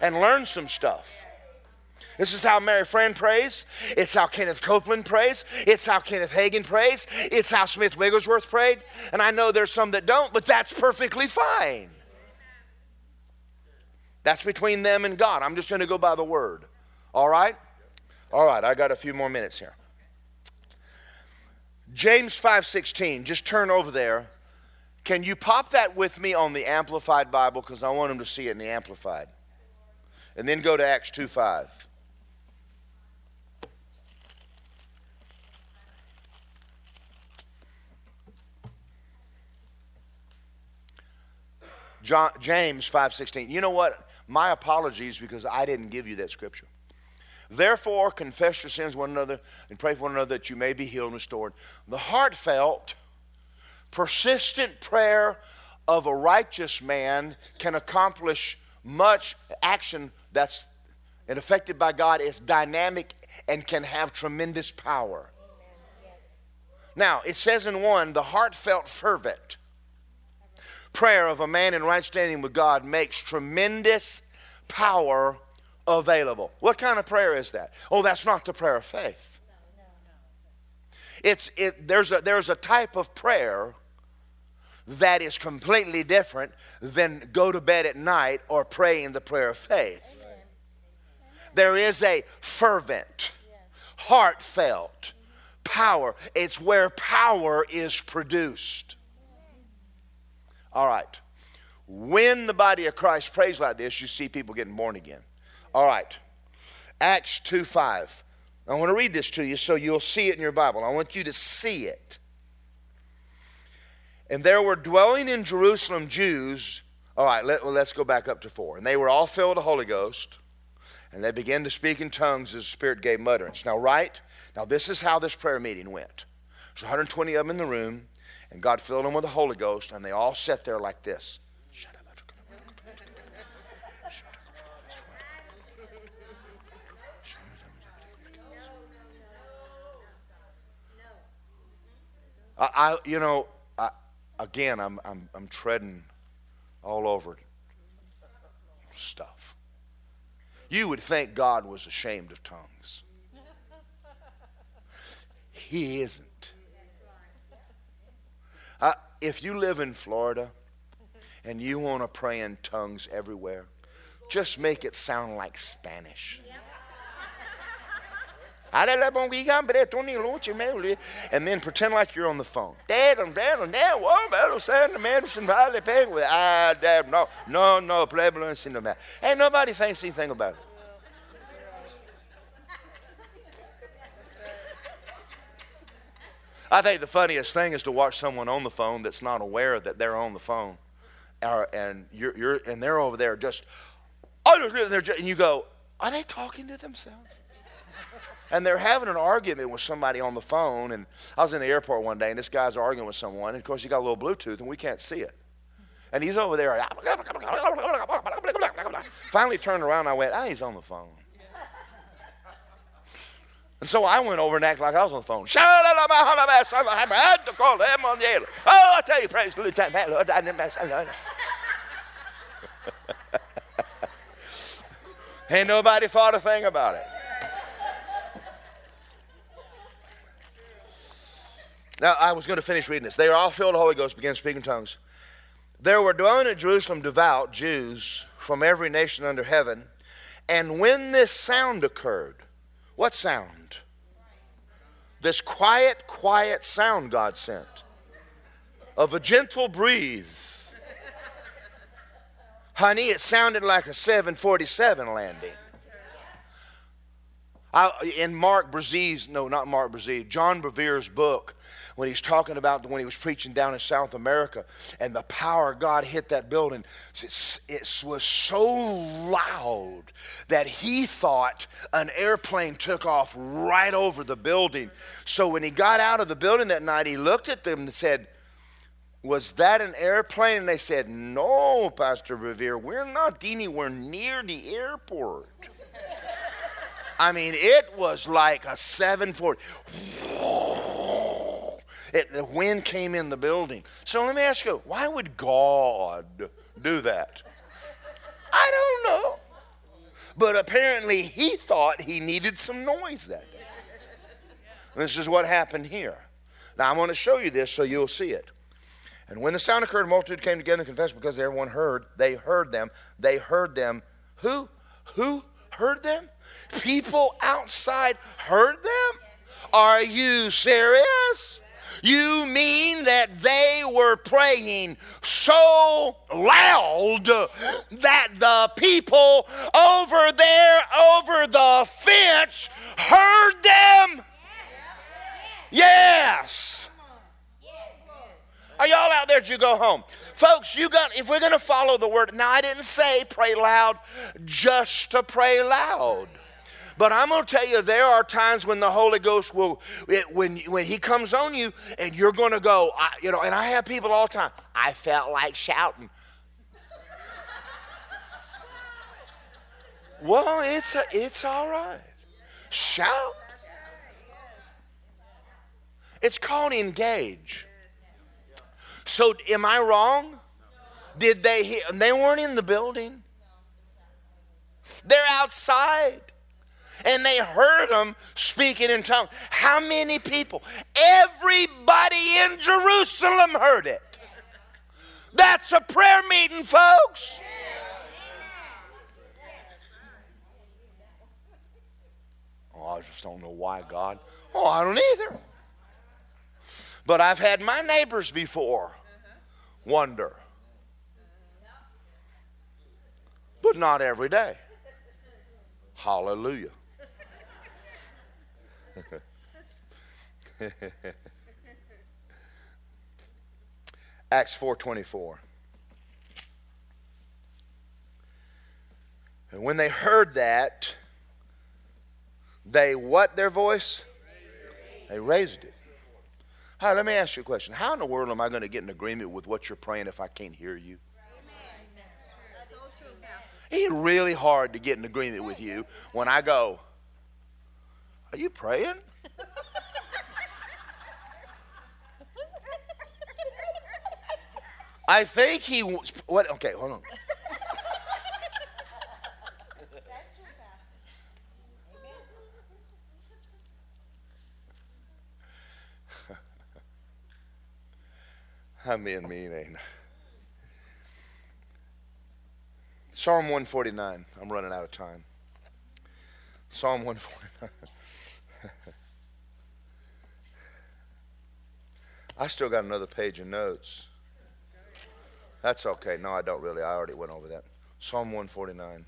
and learned some stuff. This is how Mary Fran prays. It's how Kenneth Copeland prays. It's how Kenneth Hagin prays. It's how Smith Wigglesworth prayed. And I know there's some that don't, but that's perfectly fine. That's between them and God. I'm just going to go by the word. All right? All right, I got a few more minutes here. James 5:16, just turn over there. Can you pop that with me on the amplified Bible cuz I want them to see it in the amplified. And then go to Acts 2:5. John, James 5:16. You know what? My apologies because I didn't give you that scripture. Therefore, confess your sins one another and pray for one another that you may be healed and restored. The heartfelt, persistent prayer of a righteous man can accomplish much action that's and affected by God is dynamic and can have tremendous power. Now, it says in one, the heartfelt, fervent prayer of a man in right standing with God makes tremendous power available. What kind of prayer is that? Oh, that's not the prayer of faith. It's, it, there's, a, there's a type of prayer that is completely different than go to bed at night or praying the prayer of faith. There is a fervent, heartfelt power. It's where power is produced. All right. When the body of Christ prays like this, you see people getting born again. All right. Acts 2 5. I want to read this to you so you'll see it in your Bible. I want you to see it. And there were dwelling in Jerusalem Jews. All right, let, let's go back up to 4. And they were all filled with the Holy Ghost, and they began to speak in tongues as the Spirit gave utterance. Now, right? Now, this is how this prayer meeting went. There's 120 of them in the room, and God filled them with the Holy Ghost, and they all sat there like this. I, you know, I, again, I'm, I'm, I'm treading all over stuff. You would think God was ashamed of tongues. He isn't. If you live in Florida and you want to pray in tongues everywhere, just make it sound like Spanish. And then pretend like you're on the phone. Dad, I'm dad, I'm what about Santa Madison Valley Penguin? Dad, no, no, no, Ain't nobody thinks anything about it. I think the funniest thing is to watch someone on the phone that's not aware that they're on the phone, and you're, you're and they're over there just, and you go, are they talking to themselves? and they're having an argument with somebody on the phone. And I was in the airport one day, and this guy's arguing with someone. And of course, he got a little Bluetooth, and we can't see it. And he's over there. Finally turned around, I went, ah, he's on the phone. And so I went over and acted like I was on the phone. Oh, I tell you, praise the Lieutenant. Ain't nobody thought a thing about it. Now, I was going to finish reading this. They were all filled with the Holy Ghost, began speaking tongues. There were dwelling at Jerusalem devout Jews from every nation under heaven. And when this sound occurred, what sound? This quiet, quiet sound God sent of a gentle breeze. Honey, it sounded like a 747 landing. I, in Mark Brazee's, no, not Mark Brazee, John Bevere's book, when he's talking about when he was preaching down in South America and the power of God hit that building. It, was so loud that he thought an airplane took off right over the building. So when he got out of the building that night, he looked at them and said, was that an airplane? And they said, No, Pastor Bevere, we're not anywhere near the airport. I mean, it was like a 740. It, the wind came in the building. So let me ask you, why would God do that? I don't know. But apparently he thought he needed some noise that day. This is what happened here. Now I want to show you this so you'll see it. And when the sound occurred, the multitude came together and confessed because everyone heard. They heard them. They heard them. Who? Who heard them? People outside heard them? Are you serious? You mean that they were praying so loud that the people over there over the fence heard them? Yes. Are y'all out there? Did you go home? Folks, you got if we're gonna follow the word. Now I didn't say pray loud just to pray loud. But I'm going to tell you, there are times when the Holy Ghost will, it, when, when He comes on you, and you're going to go, I, you know, and I have people all the time, I felt like shouting. Well, it's a, it's all right. Shout. It's called engage. So, am I wrong? Did they hear? They weren't in the building. They're outside. And they heard him speaking in tongues. How many people? Everybody in Jerusalem heard it. That's a prayer meeting, folks. Oh, I just don't know why, God. Oh, I don't either. But I've had my neighbors before wonder. But not every day. Hallelujah. Acts 4:24. And when they heard that, they what their voice? They raised it. All right, let me ask you a question. How in the world am I going to get in agreement with what you're praying if I can't hear you? It's really hard to get in agreement with you when I go, Are you praying? I think he what okay, hold on. I'm being mean, ain't I? Psalm 149. I'm running out of time. Psalm 149. I still got another page of notes. That's okay. No, I don't really. I already went over that. Psalm 149.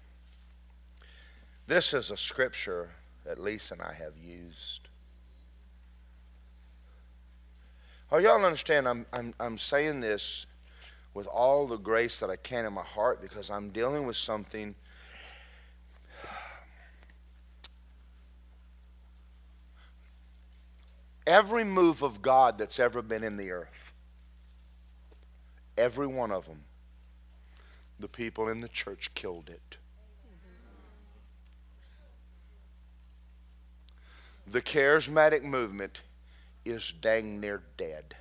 This is a scripture that Lisa and I have used. Are y'all understand? I'm, I'm, I'm saying this with all the grace that I can in my heart because I'm dealing with something. Every move of God that's ever been in the earth, every one of them, the people in the church killed it. The charismatic movement is dang near dead.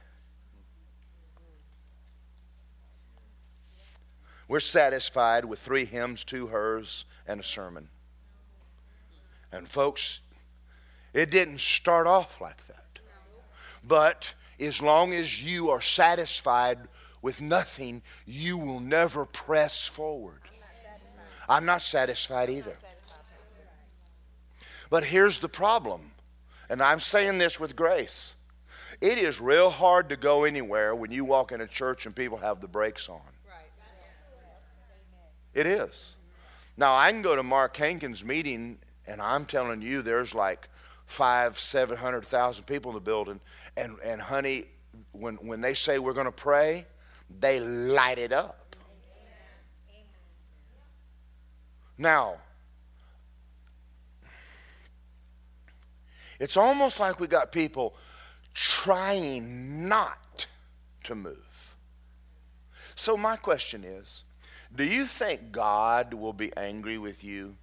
We're satisfied with three hymns, two hers, and a sermon. And folks, it didn't start off like that. But as long as you are satisfied with nothing, you will never press forward. I'm not satisfied either. But here's the problem and I'm saying this with grace. It is real hard to go anywhere when you walk in a church and people have the brakes on. It is. Now, I can go to Mark Hankins' meeting, and I'm telling you, there's like five, seven hundred thousand people in the building, and, and honey, when, when they say we're to pray, they light it up. Now, It's almost like we got people trying not to move. So, my question is do you think God will be angry with you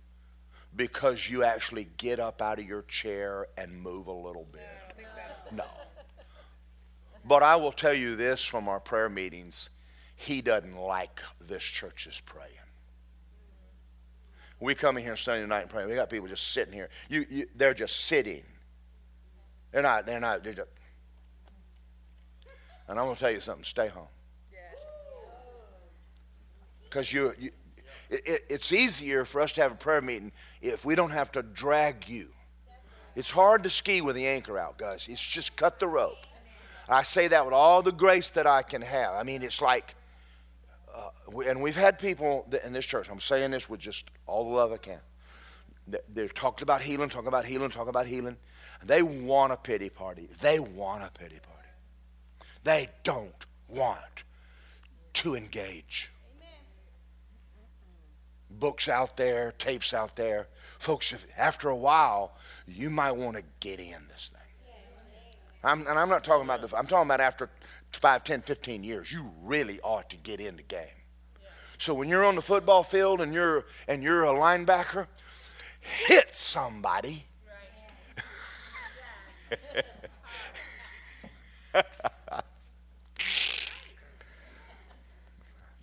because you actually get up out of your chair and move a little bit? No. But I will tell you this from our prayer meetings He doesn't like this church's praying. We come in here Sunday night and pray. We got people just sitting here. You, you, they're just sitting they're not, they're not, they're just. And I'm going to tell you something stay home. Because you, you it, it's easier for us to have a prayer meeting if we don't have to drag you. It's hard to ski with the anchor out, guys. It's just cut the rope. I say that with all the grace that I can have. I mean, it's like, uh, and we've had people in this church, I'm saying this with just all the love I can. They're talking about healing, talking about healing, talking about healing. They want a pity party. They want a pity party. They don't want to engage. Books out there, tapes out there. Folks, if, after a while, you might want to get in this thing. I'm, and I'm not talking about the, I'm talking about after 5, 10, 15 years, you really ought to get in the game. So when you're on the football field and you're, and you're a linebacker, hit somebody.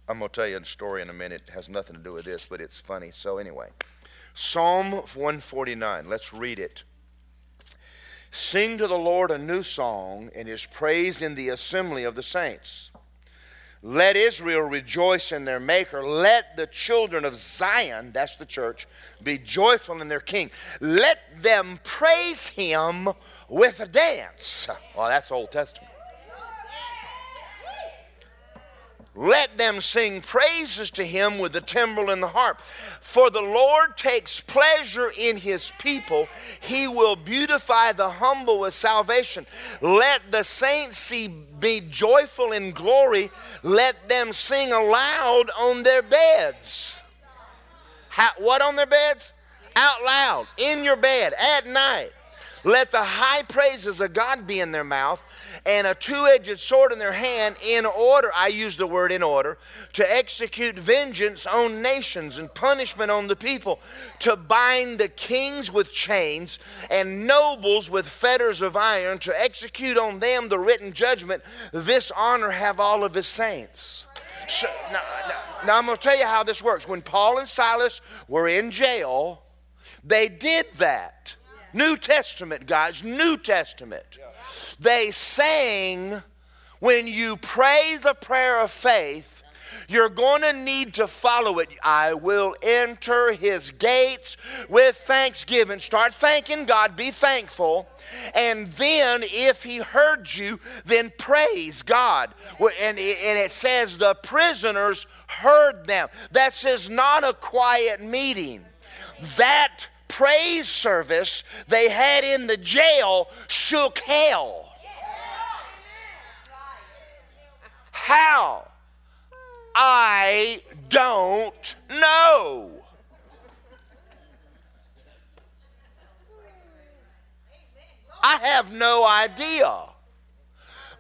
I'm going to tell you a story in a minute. It has nothing to do with this, but it's funny. So, anyway, Psalm 149. Let's read it. Sing to the Lord a new song and his praise in the assembly of the saints. Let Israel rejoice in their Maker. Let the children of Zion, that's the church, be joyful in their King. Let them praise him with a dance. Well, that's Old Testament. Let them sing praises to him with the timbrel and the harp. For the Lord takes pleasure in his people. He will beautify the humble with salvation. Let the saints see, be joyful in glory. Let them sing aloud on their beds. How, what on their beds? Out loud, in your bed, at night. Let the high praises of God be in their mouth and a two edged sword in their hand, in order, I use the word in order, to execute vengeance on nations and punishment on the people, to bind the kings with chains and nobles with fetters of iron, to execute on them the written judgment. This honor have all of his saints. So, now, now, now I'm going to tell you how this works. When Paul and Silas were in jail, they did that. New Testament, guys, New Testament. They sang, when you pray the prayer of faith, you're going to need to follow it. I will enter his gates with thanksgiving. Start thanking God, be thankful. And then, if he heard you, then praise God. And it says the prisoners heard them. That says not a quiet meeting. That praise service they had in the jail shook hell. How? I don't know. I have no idea.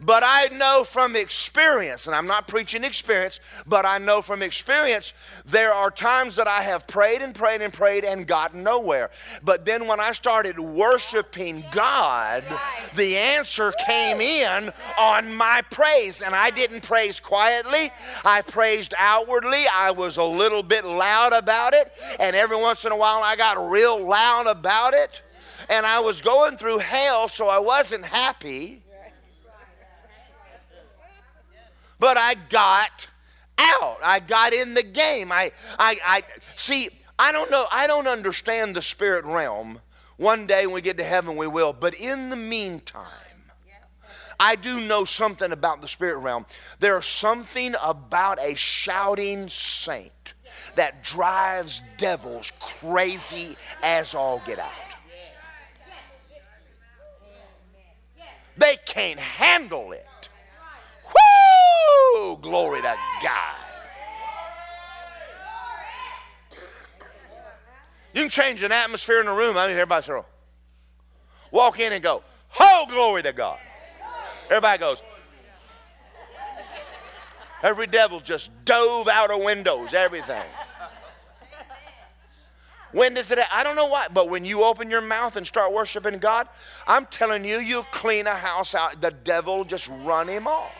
But I know from experience, and I'm not preaching experience, but I know from experience, there are times that I have prayed and prayed and prayed and gotten nowhere. But then when I started worshiping God, the answer came in on my praise. And I didn't praise quietly, I praised outwardly. I was a little bit loud about it. And every once in a while, I got real loud about it. And I was going through hell, so I wasn't happy. But I got out. I got in the game. I, I, I see. I don't know. I don't understand the spirit realm. One day when we get to heaven, we will. But in the meantime, I do know something about the spirit realm. There's something about a shouting saint that drives devils crazy as all get out. They can't handle it. Woo! Glory to God. You can change an atmosphere in a room. I mean, everybody throw. Walk in and go, Oh, glory to God. Everybody goes. Every devil just dove out of windows, everything. When does it? I don't know why, but when you open your mouth and start worshiping God, I'm telling you, you clean a house out. The devil just run him off.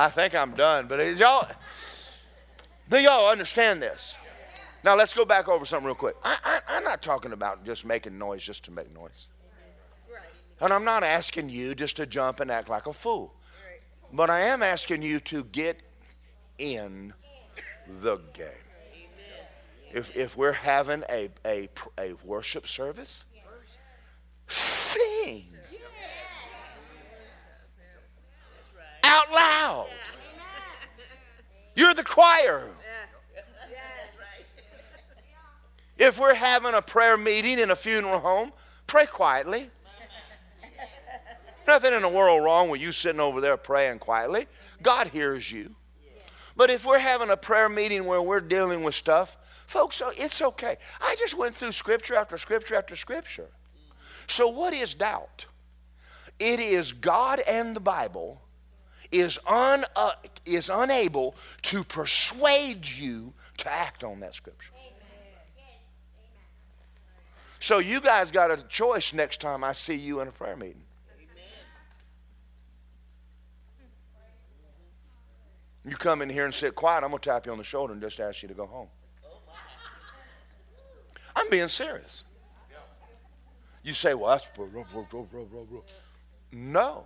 I think I'm done, but y'all, do y'all understand this? Now let's go back over something real quick. I, am not talking about just making noise just to make noise. And I'm not asking you just to jump and act like a fool. But I am asking you to get in the game. If, if we're having a, a, a worship service, sing. Out loud. You're the choir. If we're having a prayer meeting in a funeral home, pray quietly. Nothing in the world wrong with you sitting over there praying quietly. God hears you. But if we're having a prayer meeting where we're dealing with stuff, folks, uh, it's okay. I just went through scripture after scripture after scripture. So, what is doubt? It is God and the Bible is, un, uh, is unable to persuade you to act on that scripture. So you guys got a choice next time I see you in a prayer meeting. You come in here and sit quiet, I'm going to tap you on the shoulder and just ask you to go home. I'm being serious. You say, well, that's. No.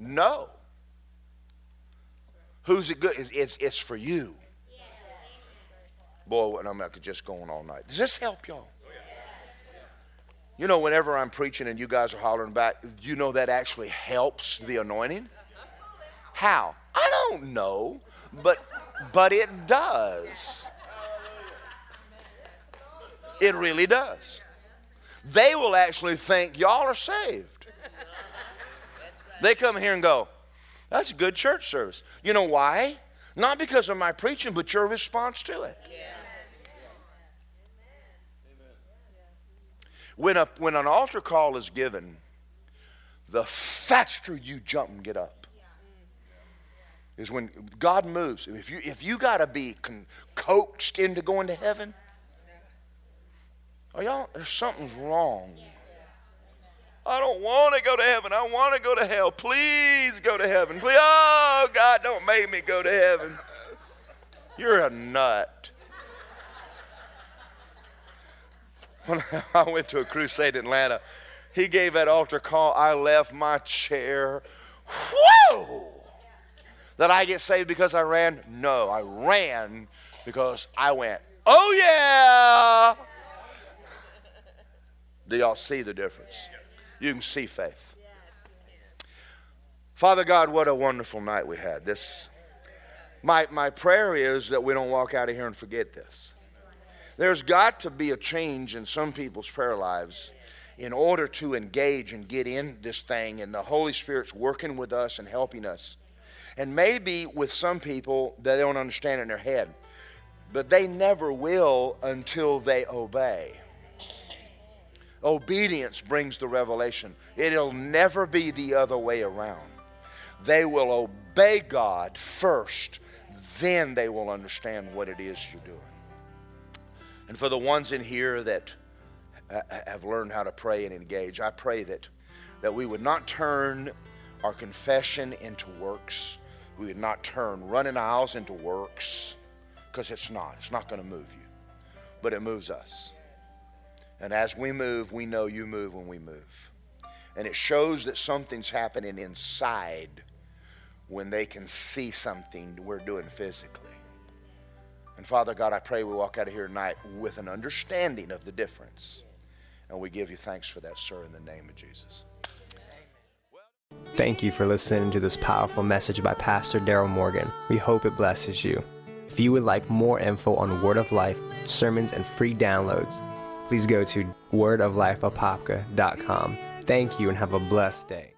No. Who's it good? It's, it's for you. Boy, I'm like just going all night. Does this help y'all? You know, whenever I'm preaching and you guys are hollering back, you know that actually helps the anointing? How? I don't know, but but it does. It really does. They will actually think y'all are saved. They come here and go, that's a good church service. You know why? Not because of my preaching, but your response to it. When, a, when an altar call is given, the faster you jump and get up is when God moves. If you, if you got to be con- coaxed into going to heaven, are y'all, there's something's wrong. I don't want to go to heaven. I want to go to hell. Please go to heaven. Please. Oh, God, don't make me go to heaven. You're a nut. When I went to a crusade in Atlanta, he gave that altar call. I left my chair. Whoa! Did I get saved because I ran? No, I ran because I went, oh yeah! Do y'all see the difference? You can see faith. Father God, what a wonderful night we had. This my my prayer is that we don't walk out of here and forget this. There's got to be a change in some people's prayer lives in order to engage and get in this thing, and the Holy Spirit's working with us and helping us. And maybe with some people, they don't understand in their head, but they never will until they obey. Obedience brings the revelation. It'll never be the other way around. They will obey God first, then they will understand what it is you're doing. And for the ones in here that uh, have learned how to pray and engage, I pray that, that we would not turn our confession into works. We would not turn running aisles into works, because it's not. It's not going to move you, but it moves us. And as we move, we know you move when we move. And it shows that something's happening inside when they can see something we're doing physically. And Father God, I pray we walk out of here tonight with an understanding of the difference. And we give you thanks for that, sir, in the name of Jesus. Thank you for listening to this powerful message by Pastor Daryl Morgan. We hope it blesses you. If you would like more info on Word of Life, sermons, and free downloads, please go to wordoflifeapopka.com. Thank you and have a blessed day.